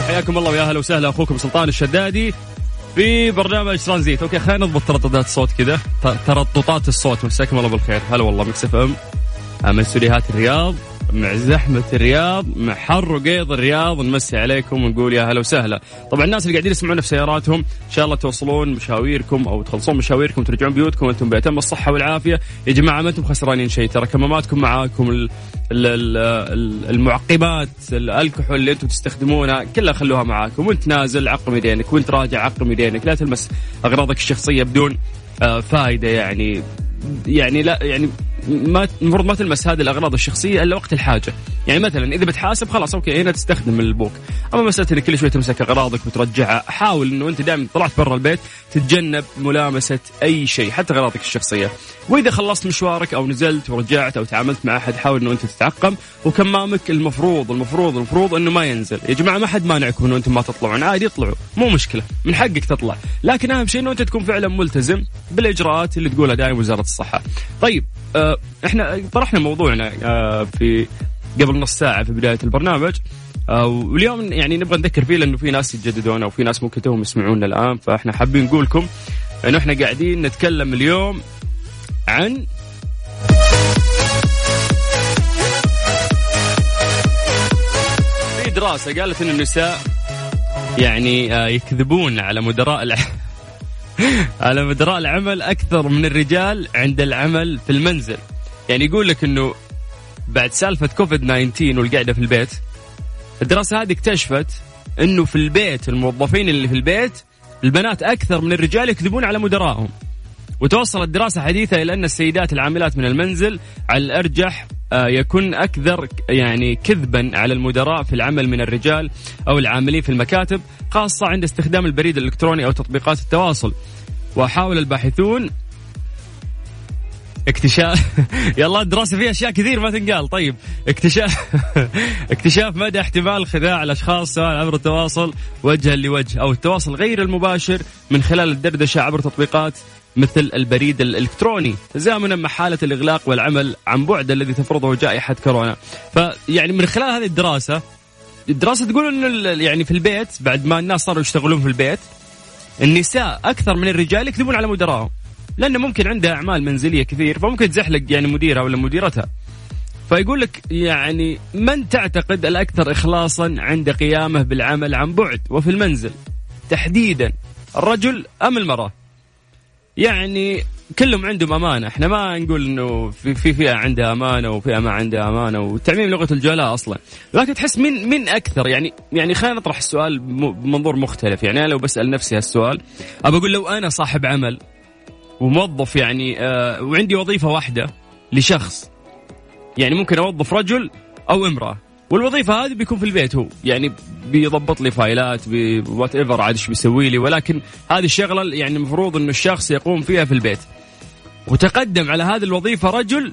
حياكم الله ويا أهلا وسهلا أخوكم سلطان الشدادي في برنامج ترانزيت okay خلينا نضبط ترددات الصوت كذا. ترددات الصوت مساكم الله بالخير. هلا والله Mix FM. من استديوهات الرياض مع زحمة الرياض مع حر وقيض الرياض نمسي عليكم ونقول يا هلا وسهلا. طبعا الناس اللي قاعدين يسمعونا في سياراتهم إن شاء الله توصلون مشاويركم أو تخلصون مشاويركم ترجعون بيوتكم وأنتم بأتم الصحة والعافية. يا جماعة ما أنتم خسرانين شيء ترى كماماتكم معاكم المعقبات الكحول اللي أنتم تستخدمونها كلها خلوها معاكم. وأنت نازل عقم يدينك. وأنت راجع عقم يدينك. لا تلمس أغراضك الشخصية بدون آه، فائدة يعني. يعني لا يعني ما المفروض ما تلمس هذه الأغراض الشخصية إلا وقت الحاجة. يعني مثلا إذا بتحاسب خلاص أوكي هنا تستخدم البوك. أما مسألة إنك كل شوي تمسك أغراضك وترجعها حاول إنه أنت دائما طلعت برا البيت تتجنب ملامسة أي شيء حتى أغراضك الشخصية. وإذا خلصت مشوارك أو نزلت ورجعت أو تعاملت مع أحد حاول إنه أنت تتعقم. وكمامك المفروض المفروض المفروض إنه ما ينزل. يا جماعة ما حد مانعكم إنه أنتم ما تطلعون. عادي اطلعوا مو مشكلة. من حقك تطلع. لكن أهم شيء إنه أنت تكون فعلا ملتزم بالإجراءات اللي تقولها دائما وزارة الصحة. طيب آه إحنا طرحنا موضوعنا آه في قبل نص ساعة في بداية البرنامج. آه واليوم يعني نبغى نذكر فيه لأنه في ناس يتجددون أو في ناس ممكن توهم يسمعونا الآن فاحنا حابين نقول لكم إنه إحنا قاعدين نتكلم اليوم عن في دراسة قالت إن النساء يعني يكذبون على مدراء على مدراء العمل أكثر من الرجال عند العمل في المنزل. يعني يقول لك إنه بعد سالفة كوفيد 19 والقعدة في البيت الدراسة هذه اكتشفت إنه في البيت الموظفين اللي في البيت البنات أكثر من الرجال يكذبون على مدرائهم وتوصلت دراسة حديثة إلى أن السيدات العاملات من المنزل على الأرجح آه، يكون أكثر يعني كذبا على المدراء في العمل من الرجال أو العاملين في المكاتب. خاصة عند استخدام البريد الإلكتروني أو تطبيقات التواصل. وحاول الباحثون اكتشاف يلا الدراسة فيها أشياء كثير ما تنقال. طيب اكتشاف اكتشاف مدى احتمال خداع الأشخاص سواء عبر التواصل وجها لوجه أو التواصل غير المباشر من خلال الدردشة عبر تطبيقات مثل البريد الإلكتروني. تزامنا مع حالة الإغلاق والعمل عن بعد الذي تفرضه جائحة كورونا. فيعني من خلال هذه الدراسة الدراسة تقول إنه يعني في البيت بعد ما الناس صاروا يشتغلون في البيت النساء أكثر من الرجال يكذبون على مدراهم لأنه ممكن عندها أعمال منزلية كثير فممكن تزحلق يعني مديرها ولا مديرتها. فيقول لك يعني من تعتقد الأكثر اخلاصا عند قيامه بالعمل عن بعد وفي المنزل؟ تحديدا الرجل أم المرأة؟ يعني كلهم عندهم أمانة. إحنا ما نقول إنه في في فئة عندها أمانة وفئة ما عندها أمانة وتعميم لغة الجهلاء أصلا. لكن تحس مين مين أكثر؟ يعني يعني خلينا نطرح السؤال بمنظور مختلف. يعني أنا لو بسأل نفسي هالسؤال أبى أقول لو أنا صاحب عمل وموظف يعني آه وعندي وظيفة واحدة لشخص يعني ممكن أوظف رجل أو امرأة. والوظيفة هذه بيكون في البيت هو. يعني بيضبط لي فايلات whatever عاد إيش بيسوي لي. ولكن هذه الشغلة يعني المفروض إنه الشخص يقوم فيها في البيت. وتقدم على هذه الوظيفة رجل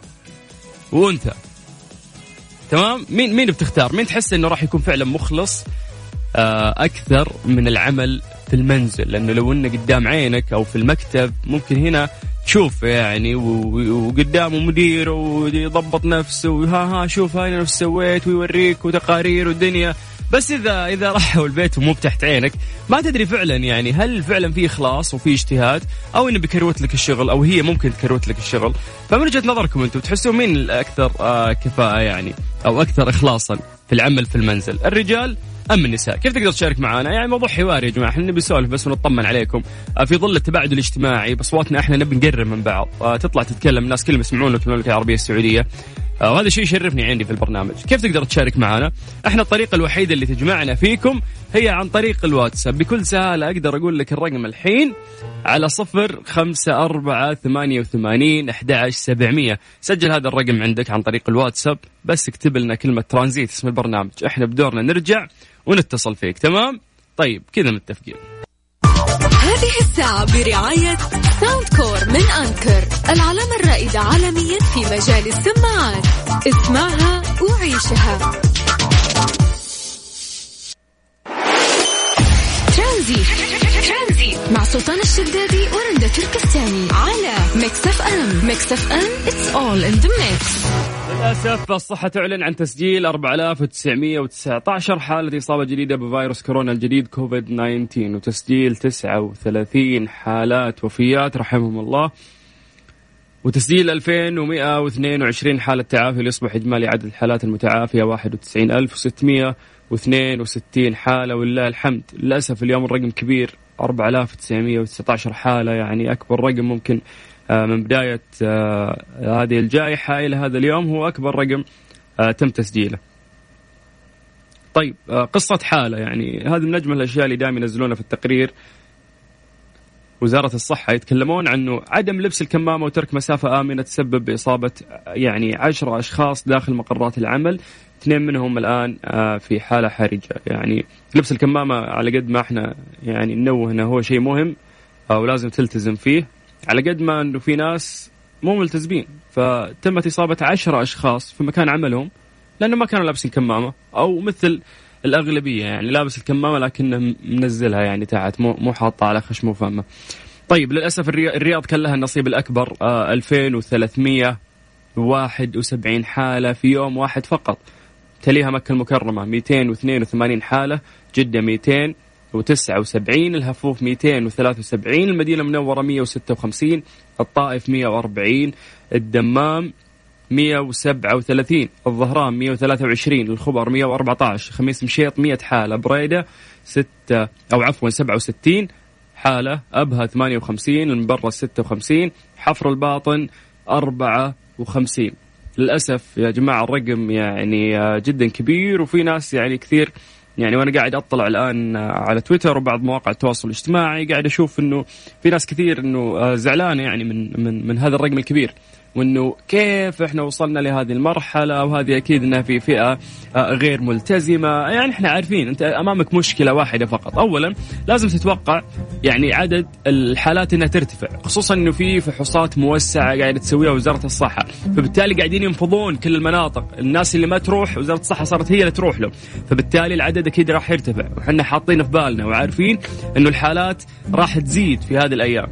وأنثى. تمام؟ مين مين بتختار؟ مين تحس إنه راح يكون فعلا مخلص آه، أكثر من العمل في المنزل؟ لأنه لو إنه قدام عينك أو في المكتب ممكن هنا تشوف يعني وقدامه مدير ويضبط نفسه وها ها شوف هاي أنا سويت ويوريك وتقارير والدنيا بس اذا إذا راحوا البيت ومو تحت عينك ما تدري فعلا يعني هل فعلا في إخلاص وفي اجتهاد أو إنه بكروت لك الشغل أو هي ممكن تكروت لك الشغل. فمن وجهة نظركم أنتم تحسون مين الأكثر آه كفاءة يعني أو أكثر اخلاصا في العمل في المنزل الرجال أم النساء؟ كيف تقدر تشارك معنا يعني موضوع حواري يا جماعة إحنا نبي نسولف بس ونطمن عليكم. آه، في ظل التباعد الاجتماعي باصواتنا إحنا نبي نقرب من بعض. آه، تطلع تتكلم الناس كلهم يسمعونا في المملكة العربية السعودية. وهذا شيء يشرفني عندي في البرنامج. كيف تقدر تشارك معنا إحنا الطريقة الوحيدة اللي تجمعنا فيكم هي عن طريق الواتساب. بكل سهالة أقدر أقول لك الرقم الحين على صفر خمسة أربعة ثمانية وثمانين أحد سبعمية. سجل هذا الرقم عندك عن طريق الواتساب. بس اكتب لنا كلمة ترانزيت اسم البرنامج. إحنا بدورنا نرجع ونتصل فيك. تمام؟ طيب كذا متفقين. هذه الساعة برعاية Soundcore من Anker العلامة الرائدة عالميا في مجال السماعات. اسمعها وعيشها. ترانزيت. مع سلطان الشدادي ورندا تركستاني على Mix FM. Mix FM it's all in the mix. للأسف الصحة تعلن عن تسجيل 4919 حالة إصابة جديدة بفيروس كورونا الجديد كوفيد 19 وتسجيل 39 حالات وفيات رحمهم الله. وتسجيل 2122 حالة تعافي ليصبح إجمالي عدد الحالات المتعافية 91662 حالة ولله الحمد. للأسف اليوم الرقم كبير 4919 حالة يعني أكبر رقم ممكن من بداية آه، هذه الجائحة إلى هذا اليوم هو أكبر رقم آه، تم تسجيله. طيب قصة حالة يعني. هذه من أجمل الأشياء اللي دائما ينزلونها في التقرير. وزارة الصحة يتكلمون عنه عدم لبس الكمامة وترك مسافة آمنة تسبب بإصابة يعني عشرة أشخاص داخل مقرات العمل. اثنين منهم الآن في حالة حرجة. يعني لبس الكمامة على قد ما إحنا يعني ننوه إنه هو شيء مهم ولازم تلتزم فيه. على قد ما إنه في ناس مو ملتزمين فتمت إصابة عشرة أشخاص في مكان عملهم لأنه ما كانوا لابسين كمامة أو مثل الأغلبية يعني لابس الكمامة لكنه منزلها يعني تحت مو مو حاطة على خشمه وفمه. طيب للأسف الرياض كان لها النصيب الأكبر آه 2371 حالة في يوم واحد فقط. تليها مكة المكرمة 282 حالة، جدة 200 وتسعة الهفوف 273 المدينة المنورة 156 الطائف 140 الدمام 137 الظهران 123 الخبر 114 خميس مشيط 100 حالة بريدة 6 أو عفوا 67 حالة أبها 58 المبرة 56 حفر الباطن 54 للأسف يا جماعة الرقم يعني جدا كبير وفي ناس يعني كثير يعني وأنا قاعد اطلع الان على تويتر وبعض مواقع التواصل الاجتماعي قاعد أشوف انه في ناس كثير انه آه، زعلانة يعني من من من هذا الرقم الكبير. وإنه كيف إحنا وصلنا لهذه المرحلة وهذه أكيد إنها في فئة آه، غير ملتزمة. يعني إحنا عارفين أنت أمامك مشكلة واحدة فقط. اولا لازم تتوقع يعني عدد الحالات إنها ترتفع خصوصا إنه في فحوصات موسعة قاعدة تسويها وزارة الصحة. فبالتالي قاعدين ينفضون كل المناطق. الناس اللي ما تروح وزارة الصحة صارت هي اللي تروح له فبالتالي العدد أكيد راح يرتفع. وحنا حاطين في بالنا وعارفين إنه الحالات راح تزيد في هذه الأيام.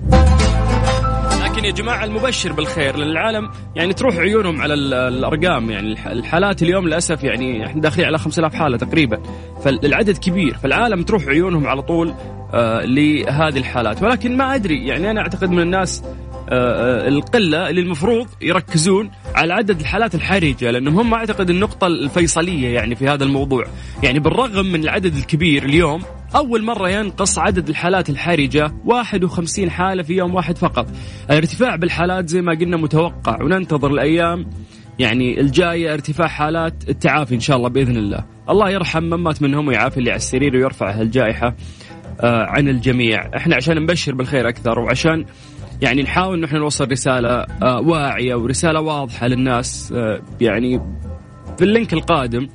لكن يا جماعة المبشر بالخير لأن العالم يعني تروح عيونهم على الأرقام يعني الحالات اليوم للأسف يعني إحنا داخلين على 5000 حالة تقريبا. فالعدد كبير فالعالم تروح عيونهم على طول آه لهذه الحالات. ولكن ما أدري يعني أنا أعتقد من الناس القلة اللي المفروض يركزون على عدد الحالات الحرجة لأنهم هم أعتقد النقطة الفيصلية يعني في هذا الموضوع. يعني بالرغم من العدد الكبير اليوم أول مرة ينقص عدد الحالات الحرجة 51 حالة في يوم واحد فقط. الارتفاع بالحالات زي ما قلنا متوقع وننتظر الأيام يعني الجاية ارتفاع حالات التعافي إن شاء الله بإذن الله. الله يرحم من مات منهم ويعافي اللي على السرير ويرفع هالجائحة آه عن الجميع. إحنا عشان نبشر بالخير أكثر وعشان يعني نحاول ان إحنا نوصل رسالة آه واعية ورسالة واضحة للناس آه يعني في اللينك القادم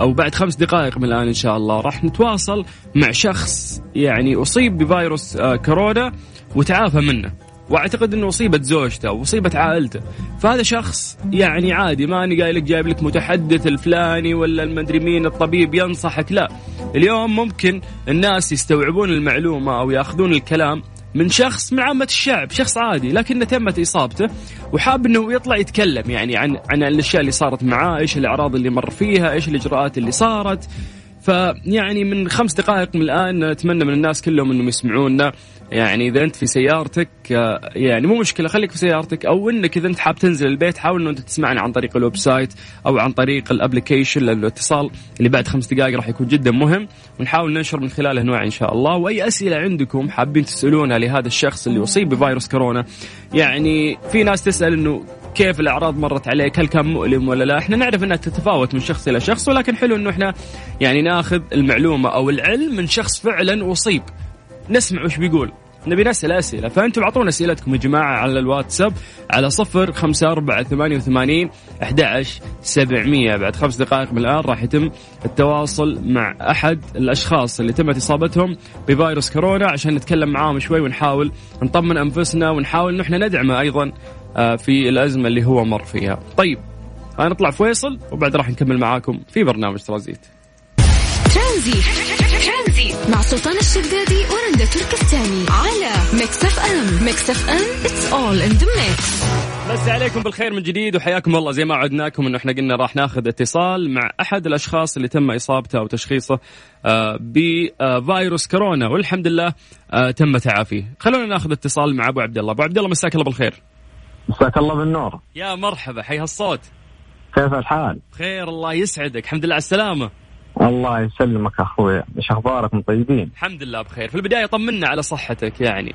أو بعد خمس دقائق من الآن إن شاء الله راح نتواصل مع شخص يعني أصيب بفيروس آه، كورونا وتعافى منه. وأعتقد إنه أصيبت زوجته وأصيبت عائلته. فهذا شخص يعني عادي ماني قايل لك جايب لك متحدث الفلاني ولا المدري مين الطبيب ينصحك لا. اليوم ممكن الناس يستوعبون المعلومة أو يأخذون الكلام من شخص من عامة الشعب شخص عادي لكنه تمت إصابته وحاب أنه يطلع يتكلم يعني عن عن الأشياء اللي صارت معاه إيش الأعراض اللي مر فيها إيش الإجراءات اللي صارت. فيعني من خمس دقائق من الآن اتمنى من الناس كلهم إنهم يسمعونا. يعني إذا أنت في سيارتك آه، يعني مو مشكلة خليك في سيارتك أو إنك إذا أنت حاب تنزل البيت حاول إنه أنت تسمعنا عن طريق ال website أو عن طريق ال application لأن الاتصال اللي بعد خمس دقائق راح يكون جدا مهم. ونحاول ننشر من خلاله انواع إن شاء الله. وأي أسئلة عندكم حابين تسألونها لهذا الشخص اللي أصيب بفيروس كورونا يعني في ناس تسأل إنه كيف الأعراض مرت عليك؟ هل كان مؤلم ولا لا؟ إحنا نعرف إنها تتفاوت من شخص إلى شخص ولكن حلو إنه إحنا يعني ناخذ المعلومة أو العلم من شخص فعلا أصيب. نسمع وش بيقول. نبي نسأل أسئلة. فأنتم أعطونا أسئلتكم يا جماعة على الواتساب على صفر خمسة أربعة ثمانية وثمانين أحد سبعمية. بعد خمس دقائق من الآن راح يتم التواصل مع أحد الأشخاص اللي تمت إصابتهم بفيروس كورونا عشان نتكلم معاهم شوي ونحاول نطمن أنفسنا ونحاول إحنا ندعمه أيضا آه، في الأزمة اللي هو مر فيها. طيب نطلع فيصل وبعد راح نكمل معاكم في برنامج ترانزيت. ترانزيت. مع سلطان الشدادي ورندا تركستاني على Mix FM Mix FM it's all in the mix بس عليكم بالخير من جديد وحياكم الله زي ما عدناكم انه إحنا قلنا راح ناخذ اتصال مع أحد الأشخاص اللي تم إصابته أو تشخيصه آه، بفيروس كورونا والحمد لله آه، تم تعافيه. خلونا ناخذ اتصال مع أبو عبد الله، أبو عبد الله مساك الله بالخير. مساك الله بالنور. يا مرحبا حي هالصوت. كيف الحال؟ بخير الله يسعدك، الحمد لله على السلامة. الله يسلمك أخوي. إيش أخباركم طيبين؟ الحمد لله بخير. في البداية طمنا على صحتك يعني.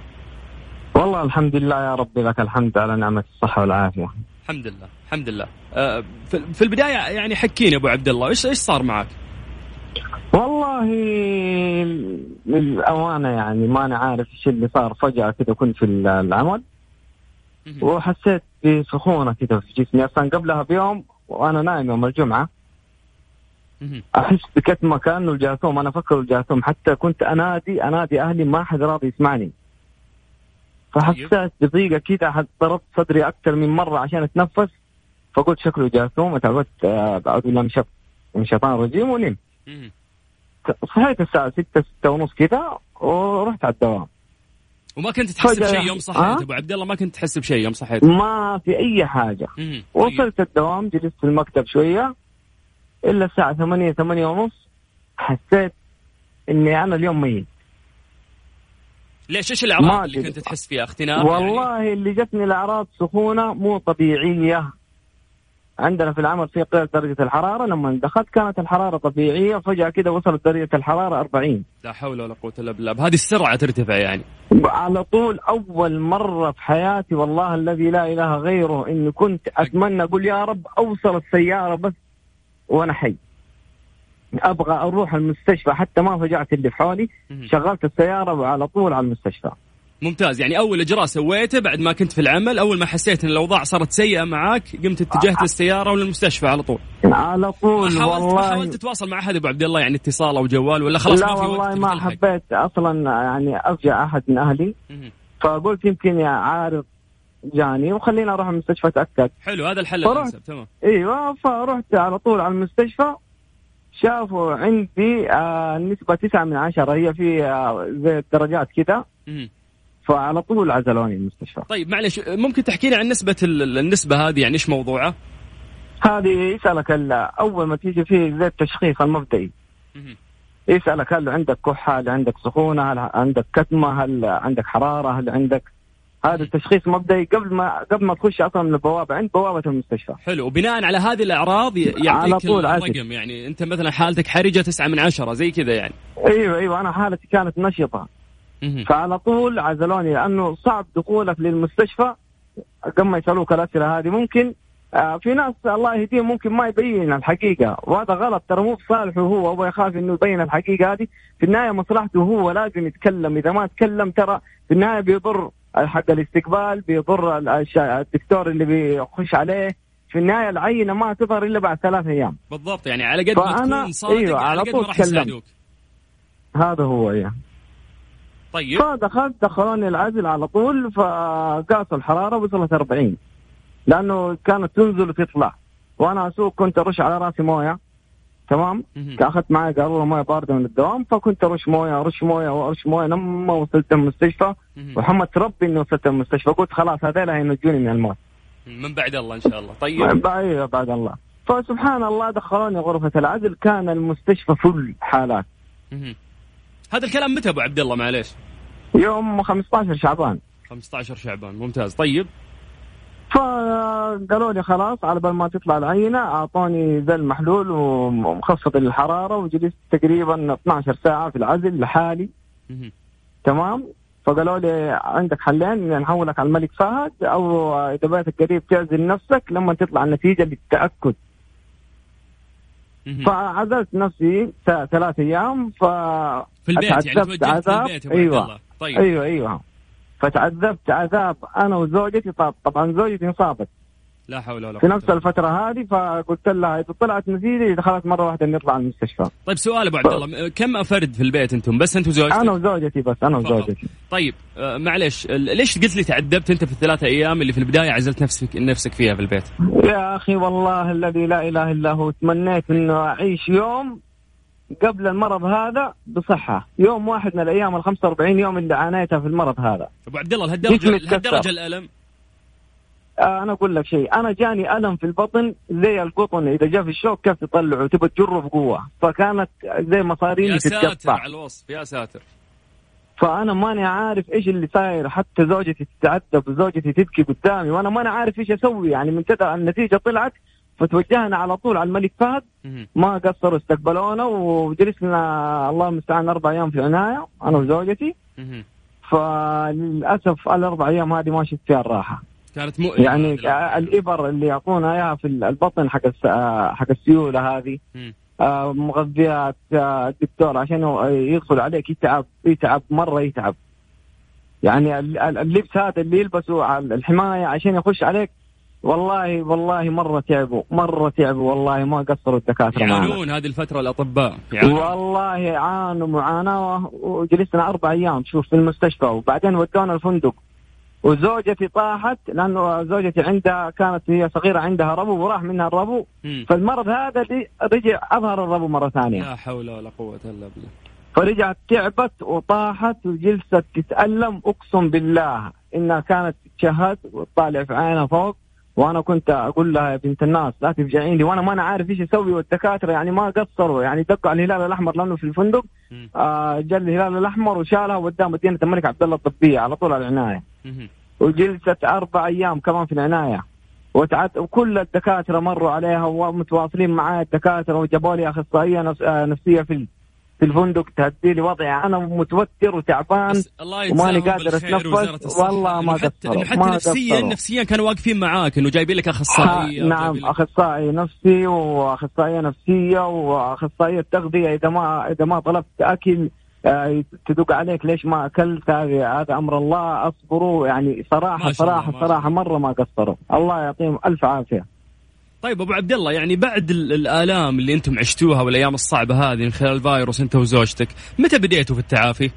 والله الحمد لله يا ربي لك الحمد على نعمة الصحة والعافية. الحمد لله الحمد لله. أه في البداية يعني حكيني أبو عبد الله إيش إيش صار معك؟ والله للأمانة يعني ما أنا عارف إيش اللي صار. فجأة كذا كنت في العمل وحسيت بسخونة كذا في جسمي. أصلا قبلها بيوم وأنا نايم يوم الجمعة. أحس بكتمه كانه الجاثوم. أنا أفكر الجاثوم. حتى كنت أنادي أنادي أهلي ما حد راضي يسمعني. فحسيت بضيقه كذا ضربت صدري أكثر من مرة عشان أتنفس. فقلت شكله جاثوم. تعودت آه، أعوذ بالله من من الشيطان الرجيم ونمت. صحيت الساعة 6 6 ونص كذا ورحت على الدوام. وما كنت تحس بشيء يوم صحيت أه؟ أبو عبد الله؟ ما كنت تحس بشيء يوم صحيت؟ ما في أي حاجة. وصلت الدوام جلست في المكتب شوية. إلا الساعة ثمانية ثمانية ونص حسيت إني أنا اليوم ميت. ليش إيش الأعراض اللي كنت تحس فيها اختناق والله يعني؟ اللي جتني الأعراض سخونة مو طبيعية. عندنا في العمل في قياس درجة الحرارة لما دخلت كانت الحرارة طبيعية فجأة كده وصلت درجة الحرارة 40 لا حول ولا قوة إلا بالله. بهذه السرعة ترتفع يعني. على طول أول مرة في حياتي والله الذي لا إله غيره إني كنت أتمنى أقول يا رب أوصل السيارة بس وأنا حي. أبغى أروح المستشفى حتى ما فجعت اللي في حولي شغلت السيارة وعلى طول على المستشفى. ممتاز. يعني أول إجراء سويته بعد ما كنت في العمل أول ما حسيت إن الأوضاع صارت سيئة معاك قمت اتجهت للسيارة وللمستشفى على طول. على طول ما والله ما حاولت تتواصل مع أحد أبو عبد الله؟ يعني اتصال أو جوال ولا خلاص لا ما في والله ما حبيت أصلا يعني أرجع أحد من أهلي. فقلت يمكن عارف جاني وخلينا أروح المستشفى أتأكد. حلو هذا الحل الأنسب تمام. إيوه فرحت على طول على المستشفى شافوا عندي آه نسبة تسعة من عشرة هي في آه زي الدرجات كذا فعلى طول عزلوني المستشفى. طيب معلش ممكن تحكي لي عن نسبة النسبة هذه؟ يعني إيش موضوعها؟ هذه يسألك أول ما تيجي فيه زي التشخيص المبدئي. يسألك هل عندك كحة هل عندك سخونة هل عندك كتمة هل عندك حرارة هل عندك هذا التشخيص مبدئي قبل ما قبل ما تخش أصلا من البوابة عند بوابة المستشفى. حلو. وبناء على هذه الأعراض يعطيك على طول الرقم يعني أنت مثلا حالتك حرجة تسعة من عشرة زي كذا يعني. أيوه أيوه. أنا حالتي كانت نشطة. فعلى طول عزلوني لأنه صعب دخولك للمستشفى. قبل ما يسألوك الأسئلة هذه ممكن آه في ناس الله يهديهم ممكن ما يبين الحقيقة. وهذا غلط. ترى مو بصالحه هو هو يخاف إنه يبين الحقيقة هذه. في النهاية مصلحته هو لازم يتكلم. إذا ما تكلم ترى في النهاية بيضر. حق الاستقبال بيضر الدكتور اللي بيخش عليه. في النهاية العينة ما تظهر إلا بعد ثلاث أيام. بالضبط يعني على قد ما تكون صادق أيوة على, قد ما راح يساعدوك. هذا هو إيه طيب. فدخلت دخلوني العزل على طول فقاسوا الحرارة وصلت 40 لأنه كانت تنزل وتطلع وأنا أسوق كنت أرش على رأسي موية. تمام؟ أخذت معي قاروره مويه باردة من الدوام فكنت أرش موية أرش موية وأرش موية لما وصلت المستشفى. وحمد ربي إني وصلت المستشفى. قلت خلاص هذول هينجوني من الموت. من بعد الله إن شاء الله. طيب. بعد بعد الله. فسبحان الله دخلوني غرفة العزل كان المستشفى فل حالات. هذا الكلام متى أبو عبد الله؟ معليش. يوم 15 شعبان. 15 شعبان. ممتاز. طيب. فقالوا لي خلاص على بال ما تطلع العينة أعطوني ذا المحلول ومخفض للحرارة وجلست تقريبا 12 ساعة في العزل لحالي. تمام فقالوا لي عندك حلين نحولك على الملك فهد أو إذا بيتك قريب تعزل نفسك لما تطلع النتيجة للتأكد. فعزلت نفسي ثلاث أيام ف في البيت يعني توجهت في. البيت. الله طيب أيوه أيوه فتعذبت عذاب أنا وزوجتي. طب طبعا زوجتي انصابت. لا حول ولا في قوة نفس الفترة هذه فقلت لها إذا طلعت نتيجه دخلت مرة واحدة نطلع المستشفى. طيب سؤال أبو عبد الله كم أفرد في البيت أنتم؟ بس انت وزوجتك. أنا وزوجتي بس أنا. وزوجتي. طيب آه، معليش ال- ليش قلت لي تعذبت أنت في الثلاثة أيام اللي في البداية عزلت نفسك نفسك فيها في البيت؟ يا أخي والله الذي لا إله إلا هو تمنيت إنه أعيش يوم قبل المرض هذا بصحة. يوم واحد من الأيام ال 45 يوم اللي عانيتها في المرض هذا. أبو عبد الله لهالدرجه. لهالدرجة الألم؟ آه أنا أقول لك شيء. أنا جاني ألم في البطن زي القطن. إذا جاء في الشوك كيف تطلعه؟ تبى تجره بقوه فكانت زي يا مصاريني ساتر تتقطع على الوصف يا ساتر. فأنا ماني عارف إيش اللي صاير. حتى زوجتي تتعذب وزوجتي تبكي قدامي وأنا ماني عارف إيش أسوي. يعني من كذا النتيجة طلعت فتوجهنا على طول على الملك فهد. ما قصروا استقبلونا وجلسنا الله المستعان أربع أيام في عناية أنا وزوجتي. فللأسف الأربع أيام هذه ما شفت فيها الراحة كانت مؤلمة يعني. الإبر اللي يعطونا إياها في البطن حق حق السيولة هذه. آه، مغذيات آه، الدكتور عشان يدخل عليك يتعب يتعب مرة يتعب يعني ال- ال- اللبس هذا اللي يلبسه على الحماية عشان يخش عليك والله والله مره تعبوا مره تعبوا والله ما قصروا الدكاترة يعانون هذه الفترة الأطباء. يعانون والله عانوا معاناه وجلسنا أربع أيام شوف في المستشفى. وبعدين ودونا الفندق. وزوجتي طاحت لأنه زوجتي عندها كانت هي صغيرة عندها ربو وراح منها الربو. مم. فالمرض هذا رجع أظهر الربو مرة ثانية. لا حول ولا قوة إلا بالله. فرجعت تعبت وطاحت وجلست تتألم أقسم بالله. إنها كانت تشهد وتطالع في عينها فوق. وأنا كنت أقول لها يا بنت الناس لا تفجعيني وأنا ما أنا عارف إيش أسوي والدكاترة يعني ما قصروا يعني دقوا على الهلال الأحمر لأنه في الفندق. آه جاء الهلال الأحمر وشالها وداها مدينة الملك عبد الله الطبية على طول على العناية مهم. وجلست أربع أيام كمان في العناية وتعت... وكل الدكاترة مروا عليها ومتواصلين معايا الدكاترة وجابوا لي أخصائية نفس... آه، نفسية في في الفندق تهدي لي وضعي أنا متوتر وتعبان وماني قادر الصحة. والله ما حتى قصروا. حتى نفسيا. نفسيا كانوا واقفين معاك إنه جايبين لك اخصائيه ها، نعم أخصائي نفسي وأخصائية نفسية وأخصائية تغذية. إذا ما إذا ما طلبت أكل آه، تدق عليك ليش ما أكلت؟ هذا هذا أمر الله. أصبروا. يعني صراحة صراحة صراحة مرة ما قصروا. الله يعطيهم ألف عافية. طيب أبو عبد الله يعني بعد ال- الآلام اللي أنتم عشتوها والأيام الصعبة هذه من خلال الفيروس أنت وزوجتك متى بديتوا في التعافي؟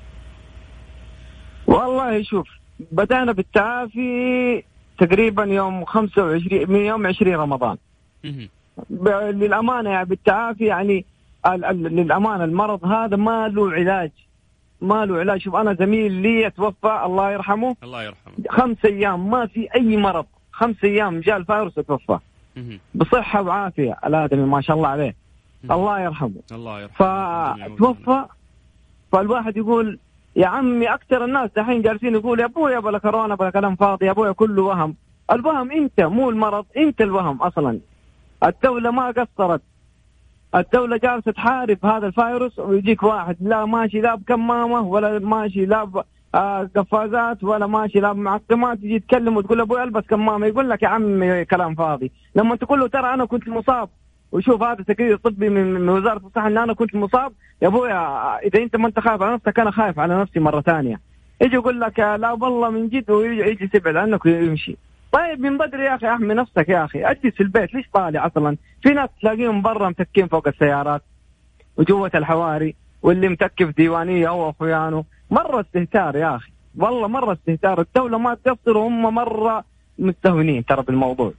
والله شوف بدأنا بالتعافي تقريبا يوم 25 من يوم 20 رمضان. ب- للأمانة يعني بالتعافي يعني ال- ال- للأمانة المرض هذا ما له علاج ما له علاج شوف أنا زميل لي توفى الله يرحمه الله يرحمه خمس أيام ما في أي مرض خمس أيام جاء الفيروس توفى مهم. بصحة وعافية. الادمي ما شاء الله عليه. الله يرحمه. الله يرحمه. فتوفى فالواحد يقول يا عمي أكثر الناس دحين جالسين يقول يا ابويا بلا كورونا بلا كلام فاضي يا ابويا كله وهم. الوهم انت مو المرض انت الوهم أصلا؟ الدولة ما قصرت. الدولة جالسة تحارب هذا الفيروس ويجيك واحد لا ماشي لا بكمامة ولا ماشي لا ب- آه، قفازات ولا ماشي لا بمعقمات يجي يتكلم وتقول أبوي ألبس كمامة يقول لك يا عمي كلام فاضي. لما تقول له ترى أنا كنت مصاب وشوف هذا تقرير طبي من وزارة الصحة إن أنا كنت مصاب يا ابويا إذا أنت ما أنت خايف على نفسك أنا خايف على نفسي مرة ثانية. يجي يقول لك لا والله من جد ويجي يجي يبعد عنك ويمشي. طيب من بدري يا أخي أحمي نفسك يا أخي. أجلس في البيت ليش طالع أصلا؟ في ناس تلاقيهم برا متكين فوق السيارات وجوة الحواري واللي متكي في ديوانية هو أخويانه. مرة استهتار يا أخي. والله مرة استهتار. الدولة ما تقصر وهم مرة مستهونين ترى بالموضوع.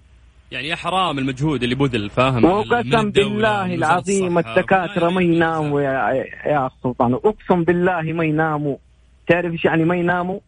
يعني يا حرام المجهود اللي بذل فاهم؟ وقسم بالله العظيم. الدكاترة ما يناموا يا يا اخ سلطان. أقسم بالله ما يناموا. تعرف إيش يعني ما يناموا؟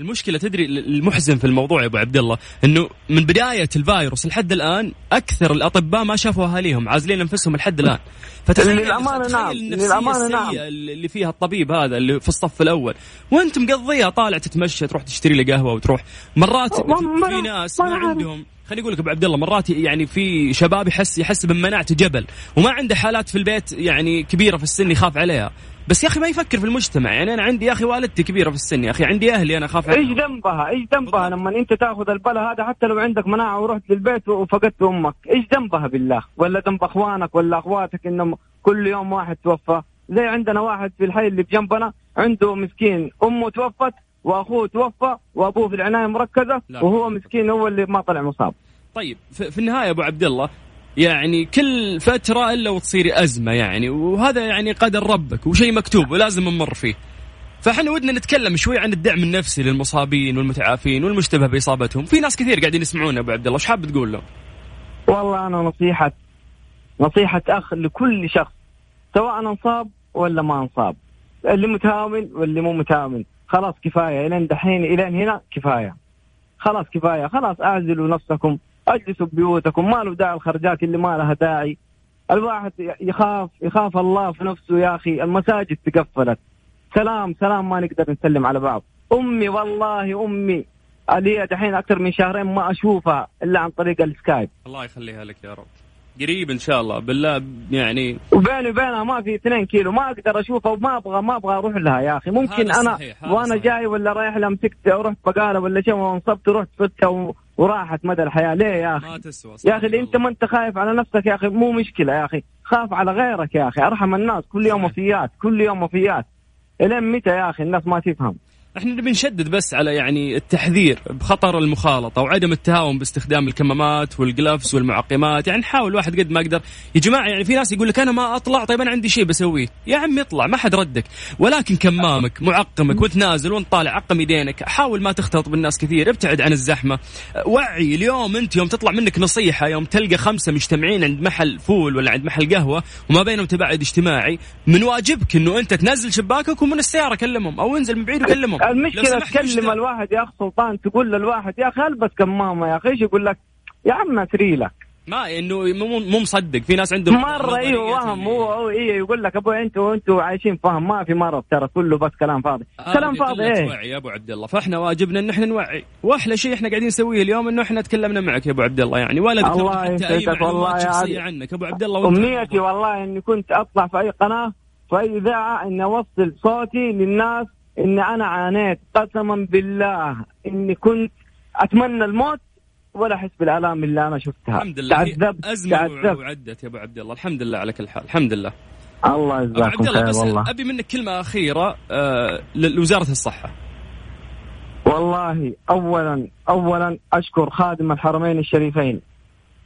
المشكلة تدري المحزن في الموضوع يا أبو عبد الله إنه من بداية الفيروس لحد الآن أكثر الأطباء ما شافوا أهاليهم عازلين أنفسهم لحد الآن. فتخيل للأمانة نعم. للامانه نعم اللي فيها الطبيب هذا اللي في الصف الأول. وأنت مقضيها طالع تتمشى تروح تشتري لي قهوة وتروح. مرات في ناس ما عندهم خليني أقول لك أبو عبد الله مرات يعني في شباب يحس يحس بمناعته جبل وما عنده حالات في البيت يعني كبيرة في السن يخاف عليها. بس يا أخي ما يفكر في المجتمع. يعني أنا عندي يا أخي والدتي كبيرة في السن يا أخي عندي أهلي أنا أخاف إيش ذنبها؟ إيش ذنبها لما أنت تأخذ البلا هذا حتى لو عندك مناعة ورحت للبيت وفقدت أمك؟ إيش ذنبها بالله؟ ولا ذنب أخوانك ولا أخواتك انهم كل يوم واحد توفى؟ زي عندنا واحد في الحي اللي بجنبنا عنده مسكين أمه توفت وأخوه توفى وأبوه في العناية مركزة لا. وهو مسكين هو اللي ما طلع مصاب. طيب في النهاية أبو عبد الله يعني كل فترة إلا وتصير أزمة يعني وهذا يعني قدر ربك وشيء مكتوب ولازم نمر فيه. فإحنا ودنا نتكلم شوي عن الدعم النفسي للمصابين والمتعافين والمشتبه بإصابتهم، في ناس كثير قاعدين يسمعونا أبو عبد الله، إيش حاب تقول لهم؟ والله أنا نصيحة نصيحة أخ لكل شخص سواء أنصاب ولا ما أنصاب، اللي متهاون واللي مو متهاون، خلاص كفاية إلين دحين إلين هنا كفاية. خلاص كفاية، خلاص أعزلوا نفسكم. اجلسوا ببيوتكم ما له داعي الخرجات اللي ما لها داعي. الواحد يخاف يخاف الله في نفسه يا أخي. المساجد تقفلت. سلام سلام ما نقدر نسلم على بعض. أمي والله أمي. لي دحين أكثر من شهرين ما أشوفها إلا عن طريق السكايب. الله يخليها لك يا رب. قريب إن شاء الله. بالله يعني وبيني وبينها ما في 2 كيلو. ما أقدر أشوفها وما أبغى ما أبغى أروح لها يا أخي. ممكن أنا وأنا صحيح. جاي ولا رايح لها مسكت رحت بقالة ولا شيء وانصبت ورحت فتها وراحت مدى الحياة. ليه يا أخي؟ ما تسوى يا أخي أنت ما أنت خايف على نفسك يا أخي؟ مو مشكلة يا أخي. خاف على غيرك يا أخي. أرحم الناس. كل يوم وفيات. كل يوم وفيات. إلين متى يا أخي؟ الناس ما تفهم. إحنا نبي نشدد بس على يعني التحذير بخطر المخالطة وعدم التهاون باستخدام الكمامات والجلافز والمعقمات. يعني نحاول واحد قد ما أقدر يا جماعة يعني في ناس يقول لك أنا ما أطلع طيب أنا عندي شيء بسويه. يا عم اطلع ما حد ردك. ولكن كمامك معقمك وانت نازل وانت طالع عقم يدينك. حاول ما تختلط بالناس كثير ابتعد عن الزحمة. وعي اليوم أنت يوم تطلع منك نصيحة يوم تلقى خمسة مجتمعين عند محل فول ولا عند محل قهوة وما بينهم تباعد اجتماعي من واجبك إنه أنت تنزل شباكك ومن السيارة كلمهم أو انزل من بعيد وكلمهم. المشكلة تكلم الواحد يا اخ سلطان تقول للواحد يا أخي ألبس كمامة يا أخي إيش يقول لك يا عم اسري لك ما إنه مو مصدق في ناس عندهم مرة إيوه وهم هو هو إيه يقول لك أبوي أنتوا أنتوا عايشين فهم ما في مرض ترى كله بس كلام فاضي. آه كلام فاضي إيه. وعي يا أبو عبد الله فإحنا واجبنا إن إحنا نوعي. وأحلى شيء إحنا قاعدين نسويه اليوم إنه إحنا تكلمنا معك يا أبو عبد الله يعني ولا الله اي معلومات شخصية عنك. أبو عبد الله أمنيتي والله إني كنت أطلع في أي قناة في أي إذاعة اني أوصل صوتي للناس اني أنا عانيت قسما بالله إني كنت أتمنى الموت ولا أحس بالآلام اللي أنا شفتها. الحمد لله. تعذبت أزمة تعذبت. وعدت يا أبو عبد الله. الحمد لله على كل حال. الحمد لله. الله يجزاكم خير والله. أبي منك كلمة أخيرة آه لوزارة الصحة. والله اولا اولا أشكر خادم الحرمين الشريفين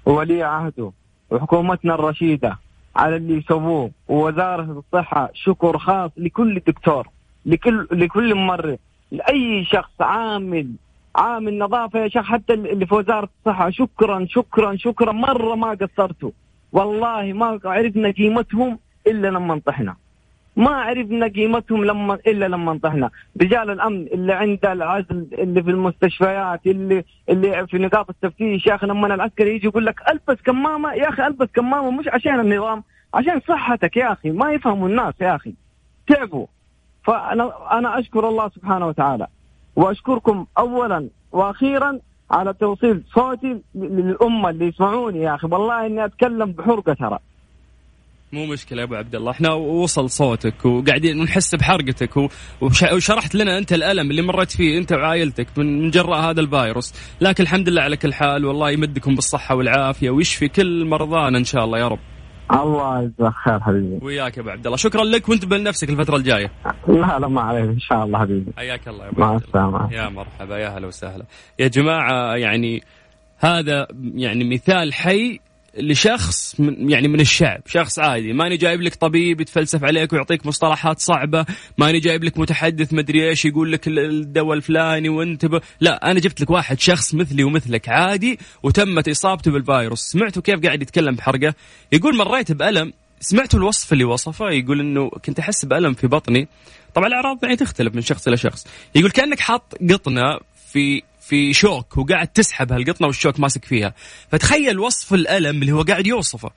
وولي عهده وحكومتنا الرشيدة على اللي يسووه ووزارة الصحة شكر خاص لكل دكتور. لكل لكل ممرض لأي شخص عامل عامل نظافة يا شيخ حتى اللي في وزارة الصحة. شكرا شكرا شكرا. مرة ما قصرتوا. والله ما عرفنا قيمتهم إلا لما انطحنا. ما عرفنا قيمتهم لما إلا لما انطحنا. رجال الأمن اللي عند العزل اللي في المستشفيات اللي اللي في نقاط التفتيش يا أخي لما العسكري يجي يقول لك ألبس كمامة يا أخي ألبس كمامة مش عشان النظام عشان صحتك يا أخي. ما يفهموا الناس يا أخي. تعبوا. فانا أنا أشكر الله سبحانه وتعالى. وأشكركم اولا وأخيرا على توصيل صوتي للأمة اللي يسمعوني يا أخي. والله إني أتكلم بحرقة ترى. مو مشكلة يا أبو عبد الله، إحنا وصل صوتك وقاعدين نحس بحرقتك وشرحت لنا أنت الألم اللي مريت فيه أنت وعائلتك من جراء هذا الفيروس، لكن الحمد لله على كل حال والله يمدكم بالصحة والعافية ويشفي كل مرضانا إن شاء الله يا رب. الله يجزاك خير حبيبي. وياك يا أبو عبد الله. شكرا لك وانتبه لنفسك الفترة الجاية. لا لا ما عليك. إن شاء الله حبيبي. حياك الله يا أبو مع السلامة. يا مرحبا يا هلا وسهلا. يا جماعة يعني هذا يعني مثال حي لشخص من يعني من الشعب شخص عادي ماني جايب لك طبيب يتفلسف عليك ويعطيك مصطلحات صعبة ماني جايب لك متحدث مدري إيش يقول لك الدواء الفلاني وأنت ب... لا أنا جبت لك واحد شخص مثلي ومثلك عادي وتمت إصابته بالفيروس سمعتوا كيف قاعد يتكلم بحرقة؟ يقول مريت بألم سمعتوا الوصف اللي وصفه؟ يقول إنه كنت أحس بألم في بطني طبعا الأعراض يعني تختلف من شخص إلى شخص يقول كأنك حاط قطنة في في شوك وقاعد تسحب هالقطنة والشوك ماسك فيها. فتخيل وصف الألم اللي هو قاعد يوصفه.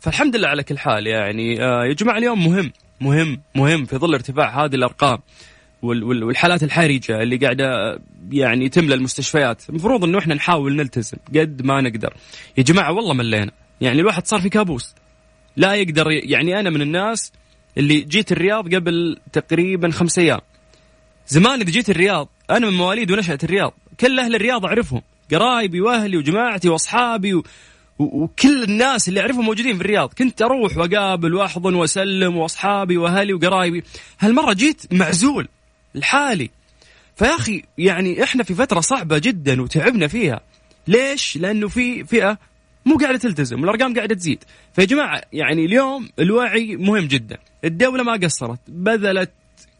فالحمد لله على كل حال يعني آه يا جماعة اليوم مهم مهم مهم في ظل ارتفاع هذه الأرقام والحالات الحرجة اللي قاعدة يعني تملى المستشفيات. المفروض إنه إحنا نحاول نلتزم قد ما نقدر. يا جماعة والله ملينا. يعني الواحد صار في كابوس. لا يقدر يعني أنا من الناس اللي جيت الرياض قبل تقريبا خمس أيام. زمان إذا جيت الرياض أنا من مواليد ونشأة الرياض. كل أهل الرياض أعرفهم. قرايبي وأهلي وجماعتي وأصحابي و... وكل الناس اللي أعرفهم موجودين في الرياض. كنت أروح وأقابل وأحضن وأسلم وأصحابي وأهلي وقرايبي. هالمرة جيت معزول لحالي. فيا أخي يعني إحنا في فترة صعبة جدا وتعبنا فيها. ليش؟ لأنه في فئة مو قاعدة تلتزم والأرقام قاعدة تزيد. فيا جماعة يعني اليوم الوعي مهم جدا. الدولة ما قصرت بذلت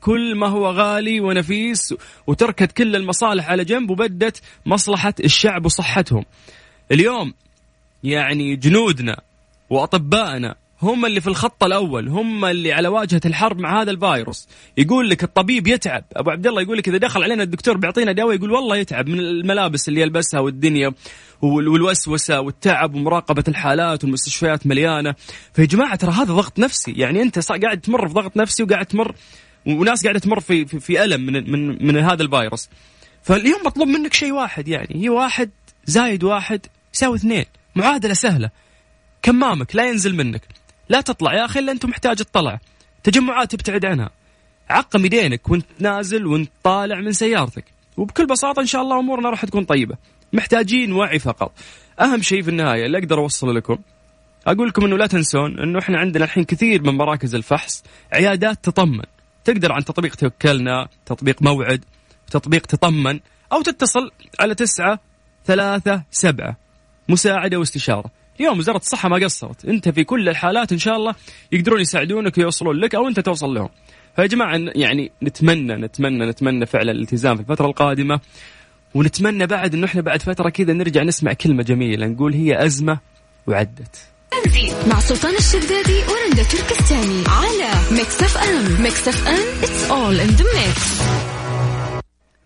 كل ما هو غالي ونفيس وتركت كل المصالح على جنب وبدت مصلحة الشعب وصحتهم. اليوم يعني جنودنا وأطبائنا هم اللي في الخط الأول هم اللي على واجهة الحرب مع هذا الفيروس. يقول لك الطبيب يتعب. أبو عبد الله يقول لك إذا دخل علينا الدكتور بيعطينا دواء يقول والله يتعب من الملابس اللي يلبسها والدنيا والوسوسة والتعب ومراقبة الحالات والمستشفيات مليانة. فيا جماعة ترى هذا ضغط نفسي. يعني أنت قاعد تمر في ضغط نفسي وقاعد تمر وناس قاعدة تمر في في, في ألم من من من هذا الفيروس. فاليوم مطلوب منك شيء واحد يعني. هي واحد زايد واحد يساوي اثنين. معادلة سهلة. كمامك لا ينزل منك. لا تطلع. يا أخي إلا أنت محتاج تطلع. تجمعات تبتعد عنها. عقم يدينك وانت نازل وانت طالع من سيارتك. وبكل بساطة إن شاء الله أمورنا راح تكون طيبة. محتاجين وعي فقط. أهم شيء في النهاية اللي أقدر أوصله لكم. أقول لكم إنه لا تنسون إنه إحنا عندنا الحين كثير من مراكز الفحص. عيادات تطمن. تقدر عن تطبيق توكلنا تطبيق موعد تطبيق تطمن أو تتصل على تسعة ثلاثة سبعة. مساعدة واستشارة. اليوم وزارة الصحة ما قصرت. أنت في كل الحالات إن شاء الله يقدرون يساعدونك ويوصلون لك أو أنت توصل لهم. فيا جماعة يعني نتمنى نتمنى نتمنى فعلا الالتزام في الفترة القادمة. ونتمنى بعد إنه إحنا بعد فترة كذا نرجع نسمع كلمة جميلة. نقول هي أزمة وعدت. مع سلطان الشدادي ورندا تركستاني على Mix FM Mix FM it's all in the mix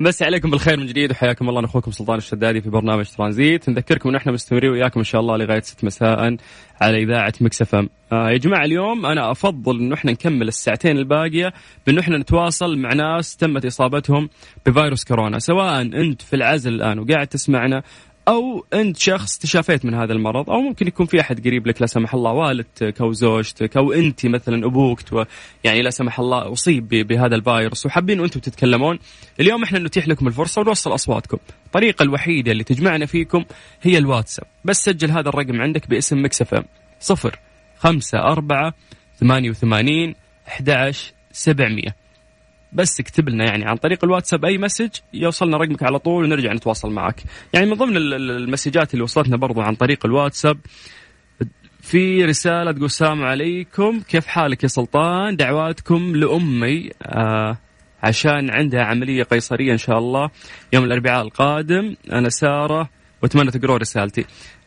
مسي عليكم بالخير من جديد وحياكم الله. أخوكم سلطان الشدادي في برنامج ترانزيت. نذكركم إن إحنا مستمرين وياكم إن شاء الله لغاية 6 مساء على إذاعة Mix FM آه يا جماعة اليوم أنا أفضل إنه إحنا نكمل الساعتين الباقية بإنه إحنا نتواصل مع ناس تمت إصابتهم بفيروس كورونا. سواء أنت في العزل الآن وقاعد تسمعنا أو أنت شخص تشافيت من هذا المرض أو ممكن يكون في أحد قريب لك لا سمح الله والدتك أو زوجتك أو أنت مثلا أبوك يعني لا سمح الله أصيب بهذا الفيروس وحابين وأنتم تتكلمون. اليوم إحنا نتيح لكم الفرصة ونوصل أصواتكم. الطريقة الوحيدة اللي تجمعنا فيكم هي الواتساب. بس سجل هذا الرقم عندك باسم Mix FM. صفر خمسة أربعة ثمانية وثمانين أحد عشر سبعمية. بس اكتب لنا يعني عن طريق الواتساب أي message يوصلنا رقمك على طول ونرجع نتواصل معك. يعني من ضمن المسجات اللي وصلتنا برضو عن طريق الواتساب في رسالة تقول السلام عليكم كيف حالك يا سلطان؟ دعواتكم لأمي آه عشان عندها عملية قيصرية إن شاء الله يوم الأربعاء القادم. أنا سارة وأتمنى تقروا رسالتي.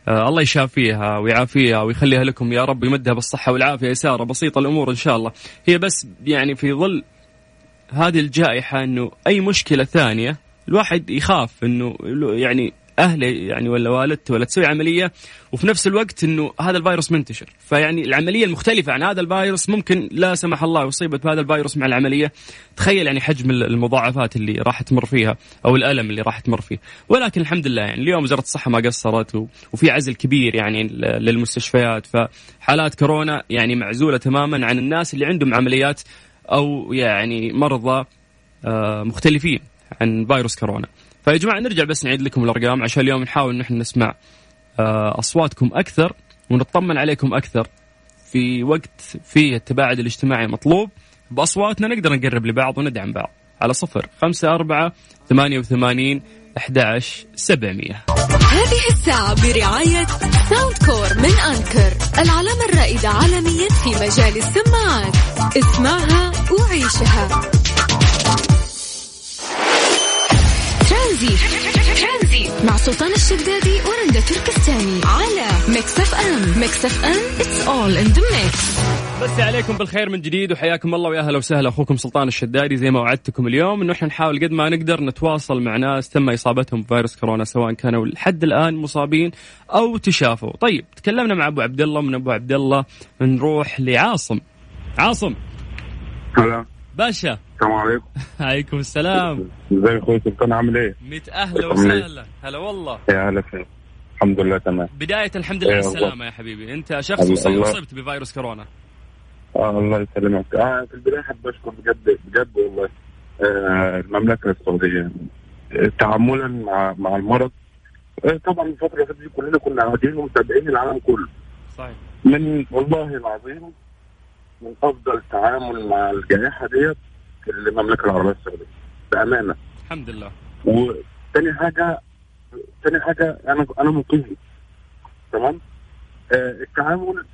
آه الله يشافيها ويعافيها ويخليها لكم يا رب ويمدها بالصحة والعافية يا سارة. بسيطة الأمور إن شاء الله. هي بس يعني في ظل هذه الجائحة إنه أي مشكلة ثانية الواحد يخاف إنه يعني أهله يعني ولا والدته ولا تسوي عملية وفي نفس الوقت إنه هذا الفيروس منتشر. فيعني العملية المختلفة عن هذا الفيروس ممكن لا سمح الله اصيبت بهذا الفيروس مع العملية. تخيل يعني حجم المضاعفات اللي راح تمر فيها أو الألم اللي راح تمر فيه. ولكن الحمد لله يعني اليوم وزارة الصحة ما قصرت وفي عزل كبير يعني للمستشفيات. فحالات كورونا يعني معزولة تماما عن الناس اللي عندهم عمليات أو يعني مرضى آه، مختلفين عن فيروس كورونا. فيا جماعة نرجع بس نعيد لكم الأرقام عشان اليوم نحاول ان إحنا نسمع آه، أصواتكم أكثر ونطمن عليكم أكثر في وقت فيه التباعد الاجتماعي مطلوب. بأصواتنا نقدر نقرب لبعض وندعم بعض. على صفر خمسة أربعة ثمانية وثمانين أحد سبعمية. هذه الساعة برعاية Soundcore من Anker العلامة الرائدة عالميا في مجال السماعات. اسمعها وعيشها. ترانزيت مع سلطان الشدادي ورندا تركستاني على Mix FM Mix FM it's all in the mix بس عليكم بالخير من جديد وحياكم الله ويا أهلا وسهلا أخوكم سلطان الشدادي زي ما وعدتكم اليوم. إنه إحنا نحاول قد ما نقدر نتواصل مع ناس تم إصابتهم بفيروس كورونا سواء كانوا لحد الآن مصابين أو تشافوا. طيب تكلمنا مع أبو عبد الله. من أبو عبد الله نروح لعاصم. عاصم. هلا. باشا. السلام عليكم. عليكم السلام. ازي أخوي سلطان؟ عامل إيه؟ ميت أهلا وسهلا. هلا والله. يا هلا فيك. الحمد لله تمام. بداية الحمد لله على السلامة. يا حبيبي. أنت شخص. أصبت بفيروس كورونا. آه الله يسلمك. آه في البداية احب أشكر بجد بجد والله آه المملكة السعودية آه، تعاملا مع مع المرض. آه طبعا الفترة اللي فاتت كلنا كنا قاعدين ومتابعين العالم كله. صحيح. من والله العظيم من أفضل تعامل مع الجائحه ديت المملكه العربية السعودية. بأمانة. الحمد لله. وتاني حاجة تاني حاجة أنا أنا مقيم. تمام؟ آه التعامل